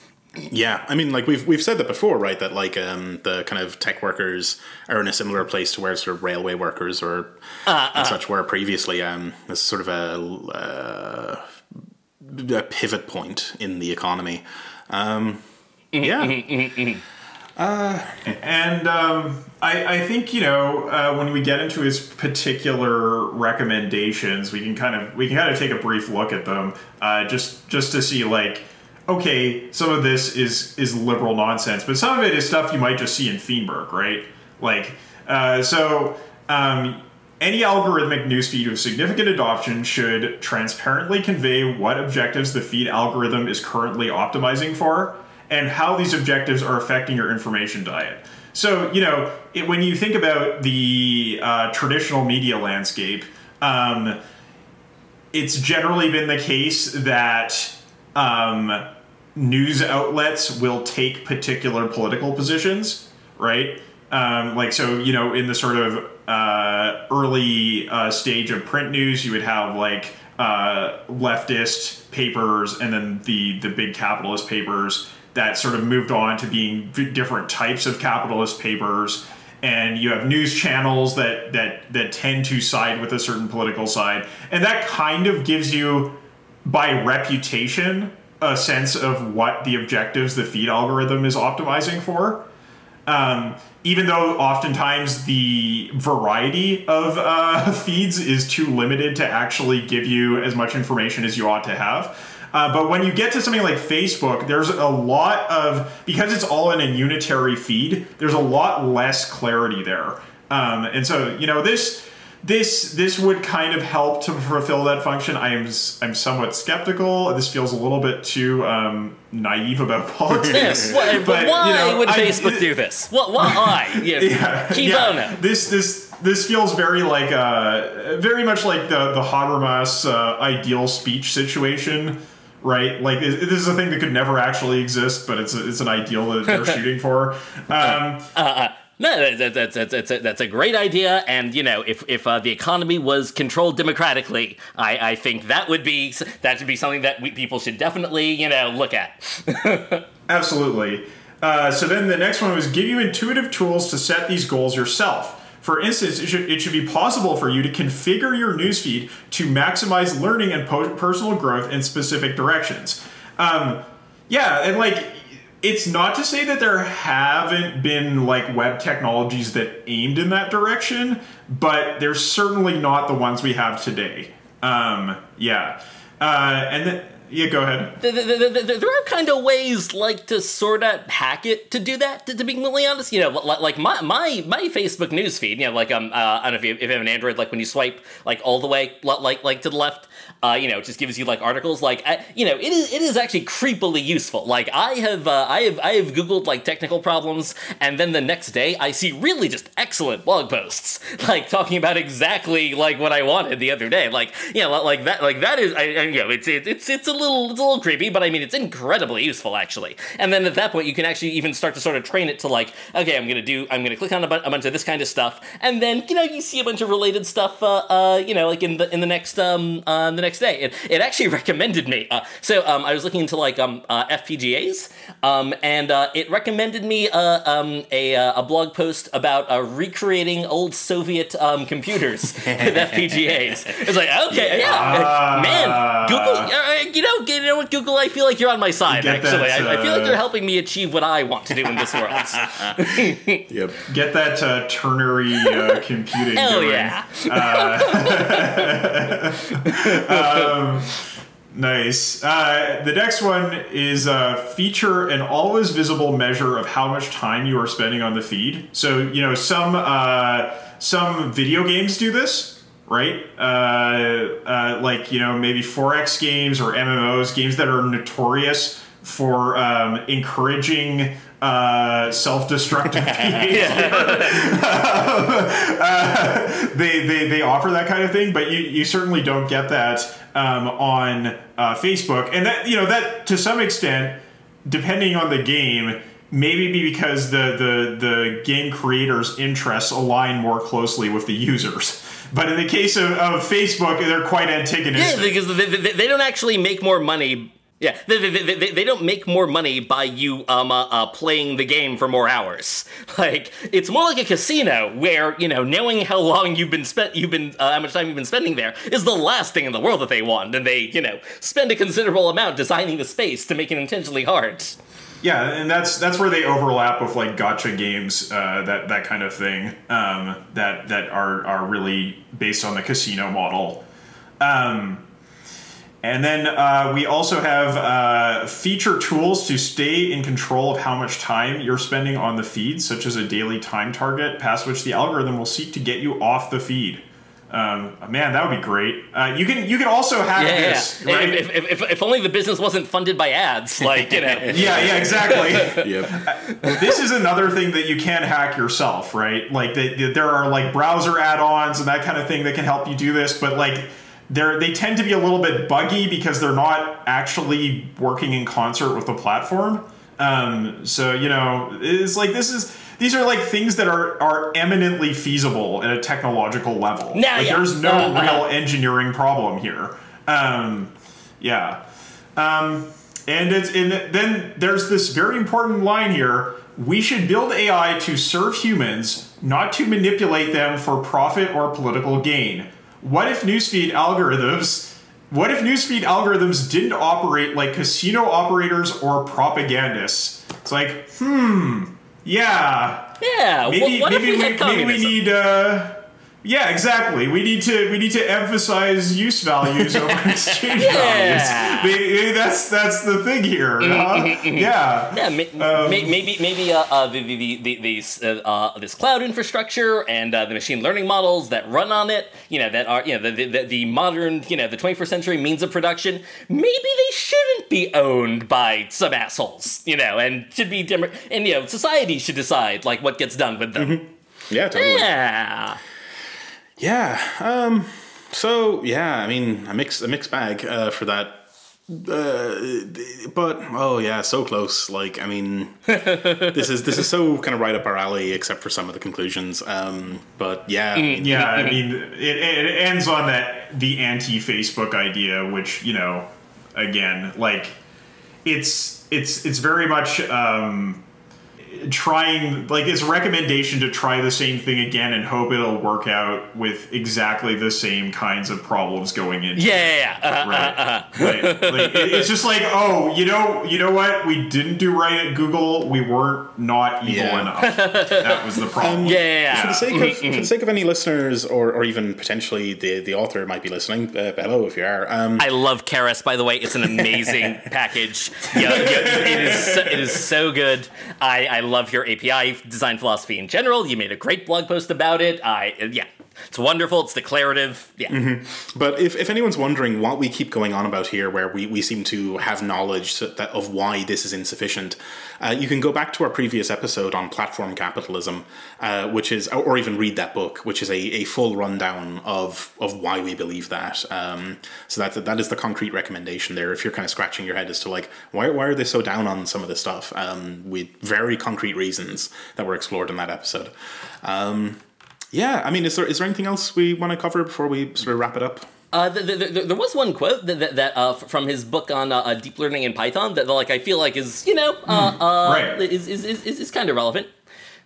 Yeah, I mean, like we've we've said that before, right? That like um, the kind of tech workers are in a similar place to where sort of railway workers or and such were previously. Um, this sort of a, uh, a pivot point in the economy. Um, yeah, And um, I, I think you know uh, when we get into his particular recommendations, we can kind of we can kind of take a brief look at them, uh, just just to see like, okay, some of this is is liberal nonsense, but some of it is stuff you might just see in Feenberg, right? Like, uh, so um, any algorithmic newsfeed with significant adoption should transparently convey what objectives the feed algorithm is currently optimizing for and how these objectives are affecting your information diet. So, you know, it, when you think about the uh, traditional media landscape, um, it's generally been the case that um, news outlets will take particular political positions, right? Um, like, so, you know, in the sort of uh, early uh, stage of print news, you would have like uh, leftist papers and then the, the big capitalist papers that sort of moved on to being different types of capitalist papers. and you have news channels that that that tend to side with a certain political side, and that kind of gives you, by reputation, a sense of what the objectives the feed algorithm is optimizing for. Um, even though oftentimes the variety of uh, feeds is too limited to actually give you as much information as you ought to have. Uh, but when you get to something like Facebook, there's a lot of, because it's all in a unitary feed, there's a lot less clarity there. Um, and so, you know, this this this would kind of help to fulfill that function. I am I'm somewhat skeptical. This feels a little bit too um, naive about politics. Why, but, why you know, would I- Facebook do this? What? Why? Yeah, yeah, yeah. This this this feels very like uh, very much like the the Habermas uh, ideal speech situation, right? Like this this is a thing that could never actually exist, but it's a, it's an ideal that they're shooting for. Um, No, that, that, that's that's that's a, that's a great idea, and you know, if if uh, the economy was controlled democratically, I, I think that would be that should be something that we, people should definitely you know look at. Absolutely. Uh, so then the next one was give you intuitive tools to set these goals yourself. For instance, it should, it should be possible for you to configure your newsfeed to maximize learning and po- personal growth in specific directions. Um, yeah, and like, it's not to say that there haven't been like web technologies that aimed in that direction, but they're certainly not the ones we have today. Um, yeah. Uh, and then, yeah, go ahead. Th- th- th- th- there are kind of ways like to sort of hack it to do that. To, to be completely honest, you know, li- like my my my Facebook news feed, you know, like um, uh, I don't know if you, if you have an Android, like when you swipe like all the way like like to the left, uh, you know, it just gives you like articles. Like I, you know, it is it is actually creepily useful. Like I have uh, I have I have googled like technical problems, and then the next day I see really just excellent blog posts, like talking about exactly like what I wanted the other day. Like you know, like that like that is I, I you know it's it's it's a little it's a little creepy, but I mean it's incredibly useful actually. And then at that point you can actually even start to sort of train it to like okay I'm gonna do I'm gonna click on a, bu- a bunch of this kind of stuff, and then you know you see a bunch of related stuff uh, uh you know like in the in the next um uh, the next day. It, it actually recommended me. Uh, so um I was looking into like um uh, FPGAs um and uh, it recommended me uh, um a uh, a blog post about uh, recreating old Soviet um computers with FPGAs. It's like okay yeah, man Google uh, you know you know what Google I feel like you're on my side get that, actually. I, I feel like you're helping me achieve what I want to do in this world. Yep. Get that uh, ternary uh, computing Hell going. yeah. Nice. Uh, the next one is uh, feature an always visible measure of how much time you are spending on the feed. So you know some uh, some video games do this, right? Uh, uh, like you know maybe 4X games or MMOs, games that are notorious for um, encouraging uh, self-destructive behavior. Uh, they, they they offer that kind of thing, but you, you certainly don't get that um, on uh, Facebook, and that you know that to some extent, depending on the game, maybe be because the the the game creators' interests align more closely with the users. But in the case of, of Facebook, they're quite Yeah, antagonistic. because they, they, they don't actually make more money. Yeah, they, they, they, they- don't make more money by you um uh, uh, playing the game for more hours. Like it's more like a casino where you know knowing how long you've been spent you've been uh, how much time you've been spending there is the last thing in the world that they want, and they you know spend a considerable amount designing the space to make it intentionally hard. Yeah, and that's that's where they overlap with like gacha games, uh, that that kind of thing. Um, that that are are really based on the casino model. Um, and then uh, we also have uh, feature tools to stay in control of how much time you're spending on the feed, such as a daily time target, past which the algorithm will seek to get you off the feed. Um, man, that would be great. Uh, you can you can also have Yeah, yeah. this, yeah. right? If, if, if, if only the business wasn't funded by ads, like you know. yeah, yeah, exactly. Yep. this is another thing that you can hack yourself, right? Like they, they- there are like browser add-ons and that kind of thing that can help you do this, but like they're they tend to be a little bit buggy because they're not actually working in concert with the platform. Um, so you know, it's like this is these are like things that are are eminently feasible at a technological level. Now, like yeah. there's no Uh, uh, real engineering problem here. Um, yeah. Um, And it's and then there's this very important line here. We should build AI to serve humans, not to manipulate them for profit or political gain. What if newsfeed algorithms what if newsfeed algorithms didn't operate like casino operators or propagandists? It's like, hmm, yeah, Yeah. maybe what, what maybe if we maybe we need uh yeah exactly we need to we need to emphasize use values over exchange Yeah. values Maybe that's that's the thing here huh? yeah Yeah, ma- may- maybe maybe uh, uh, the, the, the, the, these, uh, uh, this cloud infrastructure and uh, the machine learning models that run on it, you know, that are you know the, the, the modern you know the 21st century means of production. Maybe they shouldn't be owned by some assholes, you know, and should be dem- and you know society should decide like what gets done with them. Yeah, totally. Yeah. Yeah. Um. So yeah, I mean, a mix a mixed bag uh, for that. Uh, but oh yeah, so close. Like I mean, this is this is so kind of right up our alley, except for some of the conclusions. Um. But yeah, mean, yeah i mean it, it ends on that the anti-facebook idea which you know again like it's it's it's very much um trying like it's a recommendation to try the same thing again and hope it'll work out with exactly the same kinds of problems going in. Yeah. yeah, yeah. Uh, right like, like, it- it's just like oh you know you know what we didn't do right at google we weren't not evil Yeah. enough that was the problem yeah. yeah, yeah. for the sake of for the sake of any listeners, or, or even potentially the the author might be listening. Uh, hello, if you are. Um. I love Keras, by the way. It's an amazing package. Yeah, yeah, it is. So, it is so good. I, I love your API design philosophy in general. You made a great blog post about it. I yeah, it's wonderful. It's declarative. Yeah, mm-hmm. But if, if anyone's wondering what we keep going on about here, where we, we seem to have knowledge that, of why this is insufficient, uh, you can go back to our previous episode on platform capitalism, uh, which is, or even read that book, which is a, a full rundown of, of why we believe that. Um, so that that is the concrete recommendation there. If you're kind of scratching your head as to like why why are they so down on some of this stuff, um, with very concrete reasons that were explored in that episode. Um, yeah, I mean, is there is there anything else we want to cover before we sort of wrap it up? Uh, th- th- th- there was one quote that that, that uh, from his book on uh, uh, deep learning in Python that like I feel like is you know uh, uh, right. is, is, is, is, is kind of relevant.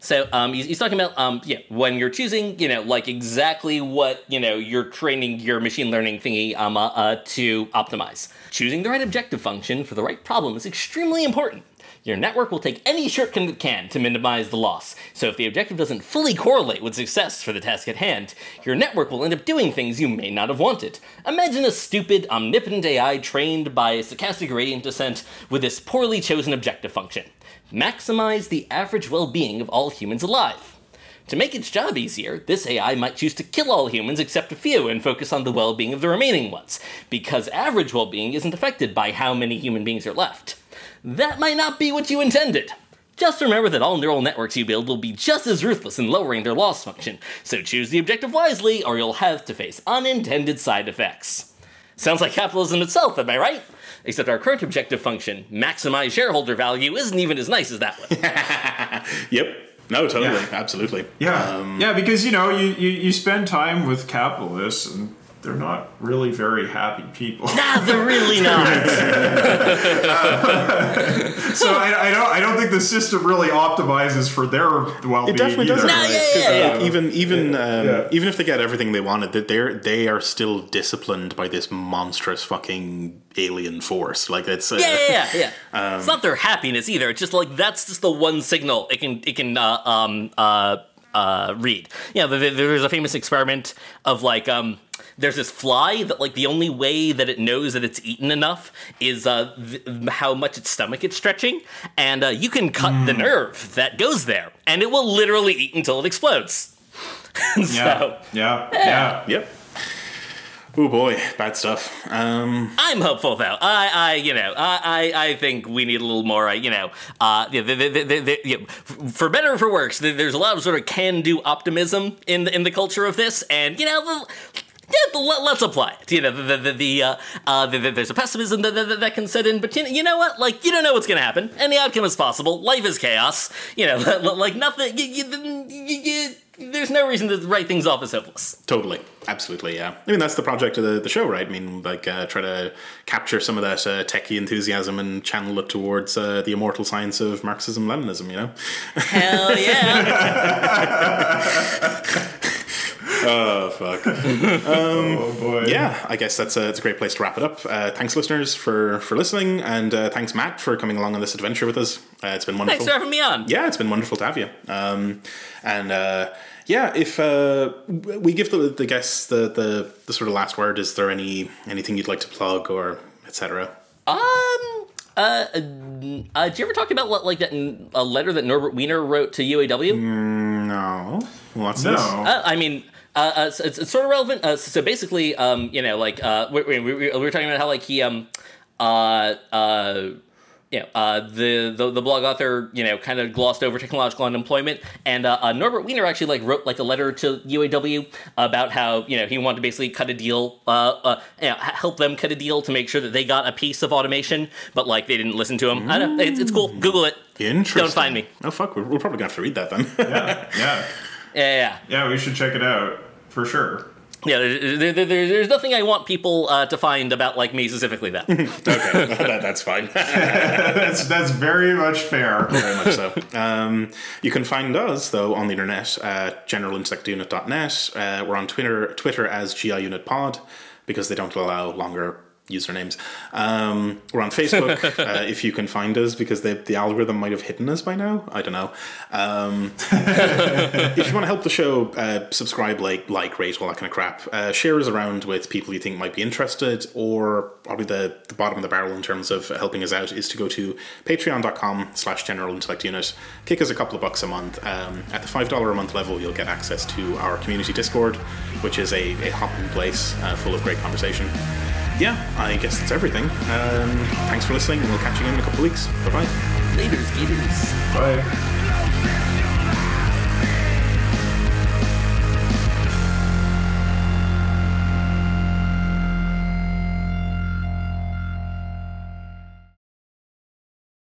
So um, he's, he's talking about um, yeah, when you're choosing, you know, like exactly what you know you're training your machine learning thingy um, uh, uh, to optimize. Choosing the right objective function for the right problem is extremely important. Your network will take any shortcut it can to minimize the loss. So if the objective doesn't fully correlate with success for the task at hand, your network will end up doing things you may not have wanted. Imagine a stupid, omnipotent AI trained by stochastic gradient descent with this poorly chosen objective function. Maximize the average well-being of all humans alive. To make its job easier, this AI might choose to kill all humans except a few and focus on the well being of the remaining ones, because average well being isn't affected by how many human beings are left. That might not be what you intended. Just remember that all neural networks you build will be just as ruthless in lowering their loss function, so choose the objective wisely or you'll have to face unintended side effects. Sounds like capitalism itself, am I right? Except our current objective function, maximize shareholder value, isn't even as nice as that one. Yep. No, totally, Yeah. absolutely. Yeah, um, yeah, because you know you, you you spend time with capitalists and they're not really very happy people. nah, they're really not. so I, I don't I don't think the system really optimizes for their well being. It definitely doesn't. No, right? yeah, 'Cause, yeah, yeah. like, even even um, Yeah. even if they get everything they wanted, that they're they are still disciplined by this monstrous fucking alien force. Like it's uh, Yeah, yeah, yeah. yeah. it's not their happiness either. It's just like that's just the one signal it can it can uh, um uh uh read. You know, there- there- there's a famous experiment of like um. There's this fly that, like, the only way that it knows that it's eaten enough is uh, th- how much its stomach is stretching, and uh, you can cut the nerve that goes there, and it will literally eat until it explodes. so, Yeah, yeah, yeah. Yep. Oh boy, bad stuff. Um, I'm hopeful though. I, I, you know, I, I, I think we need a little more, uh, you know, uh, yeah, the, the, the, you know, for better or for worse. th- There's a lot of sort of can-do optimism in the in the culture of this, and you know. The- yeah, let- let's apply it. You know, the, the, the, the, uh, uh, the, the, there's a pessimism that, that, that can set in, but you know, you know what? Like, you don't know what's going to happen. Any outcome is possible. Life is chaos. You know, like nothing. You, you, there's no reason to write things off as hopeless. Totally, absolutely, yeah. I mean, that's the project of the, the show, right? I mean, like uh, try to capture some of that uh, techie enthusiasm and channel it towards uh, the immortal science of Marxism, Leninism. You know? Hell yeah! oh fuck. oh boy. Yeah, I guess that's a, it's a great place to wrap it up. Uh, thanks, listeners, for for listening, and uh, thanks, Matt, for coming along on this adventure with us. Uh, it's been wonderful. Thanks for having me on. yeah, it's been wonderful to have you. Um, and uh, yeah, if uh, we give the, the guests the, the the sort of last word, is there any anything you'd like to plug or etc. Um. Uh, uh, did you ever talk about what, like that a letter that Norbert Wiener wrote to UAW? No, what's No. this? Uh, I mean, uh, uh, so it's, it's sort of relevant. Uh, so basically, um, you know, like uh, we, we, we, we were talking about how like he um, uh, uh, you know, uh, the, the the blog author, you know, kind of glossed over technological unemployment, and uh, uh, Norbert Wiener actually like wrote like a letter to UAW about how you know he wanted to basically cut a deal, uh, uh, you know, help them cut a deal to make sure that they got a piece of automation, but like they didn't listen to him. I don't. It's, it's cool. Google it. Interesting. Don't find me. Oh fuck, we're, we're probably gonna have to read that then. Yeah. Yeah. Yeah, yeah. Yeah. We should check it out for sure. Yeah, there, there, there, there's nothing I want people uh, to find about like me specifically. That okay, that, that's fine. That's that's very much fair. Very much so. Um, you can find us though on the internet at generalintellectunit.net. Uh, we're on Twitter Twitter as GIUnitPod because they don't allow longer usernames. Um, we're on Facebook uh, if you can find us because the the algorithm might have hidden us by now. I don't know. Um, if you want to help the show, uh, subscribe, like, like, rate, all that kind of crap. Uh, share us around with people you think might be interested, or probably the, the bottom of the barrel in terms of helping us out is to go to patreon.com slash general intellect unit. Kick us a couple of bucks a month. Um, at the $5 a month level, you'll get access to our community Discord, which is a, a hopping place uh, full of great conversation. Yeah, I guess that's everything. Um, thanks for listening, and we'll catch you again in a couple of weeks. Bye bye. Laters, gators. Bye.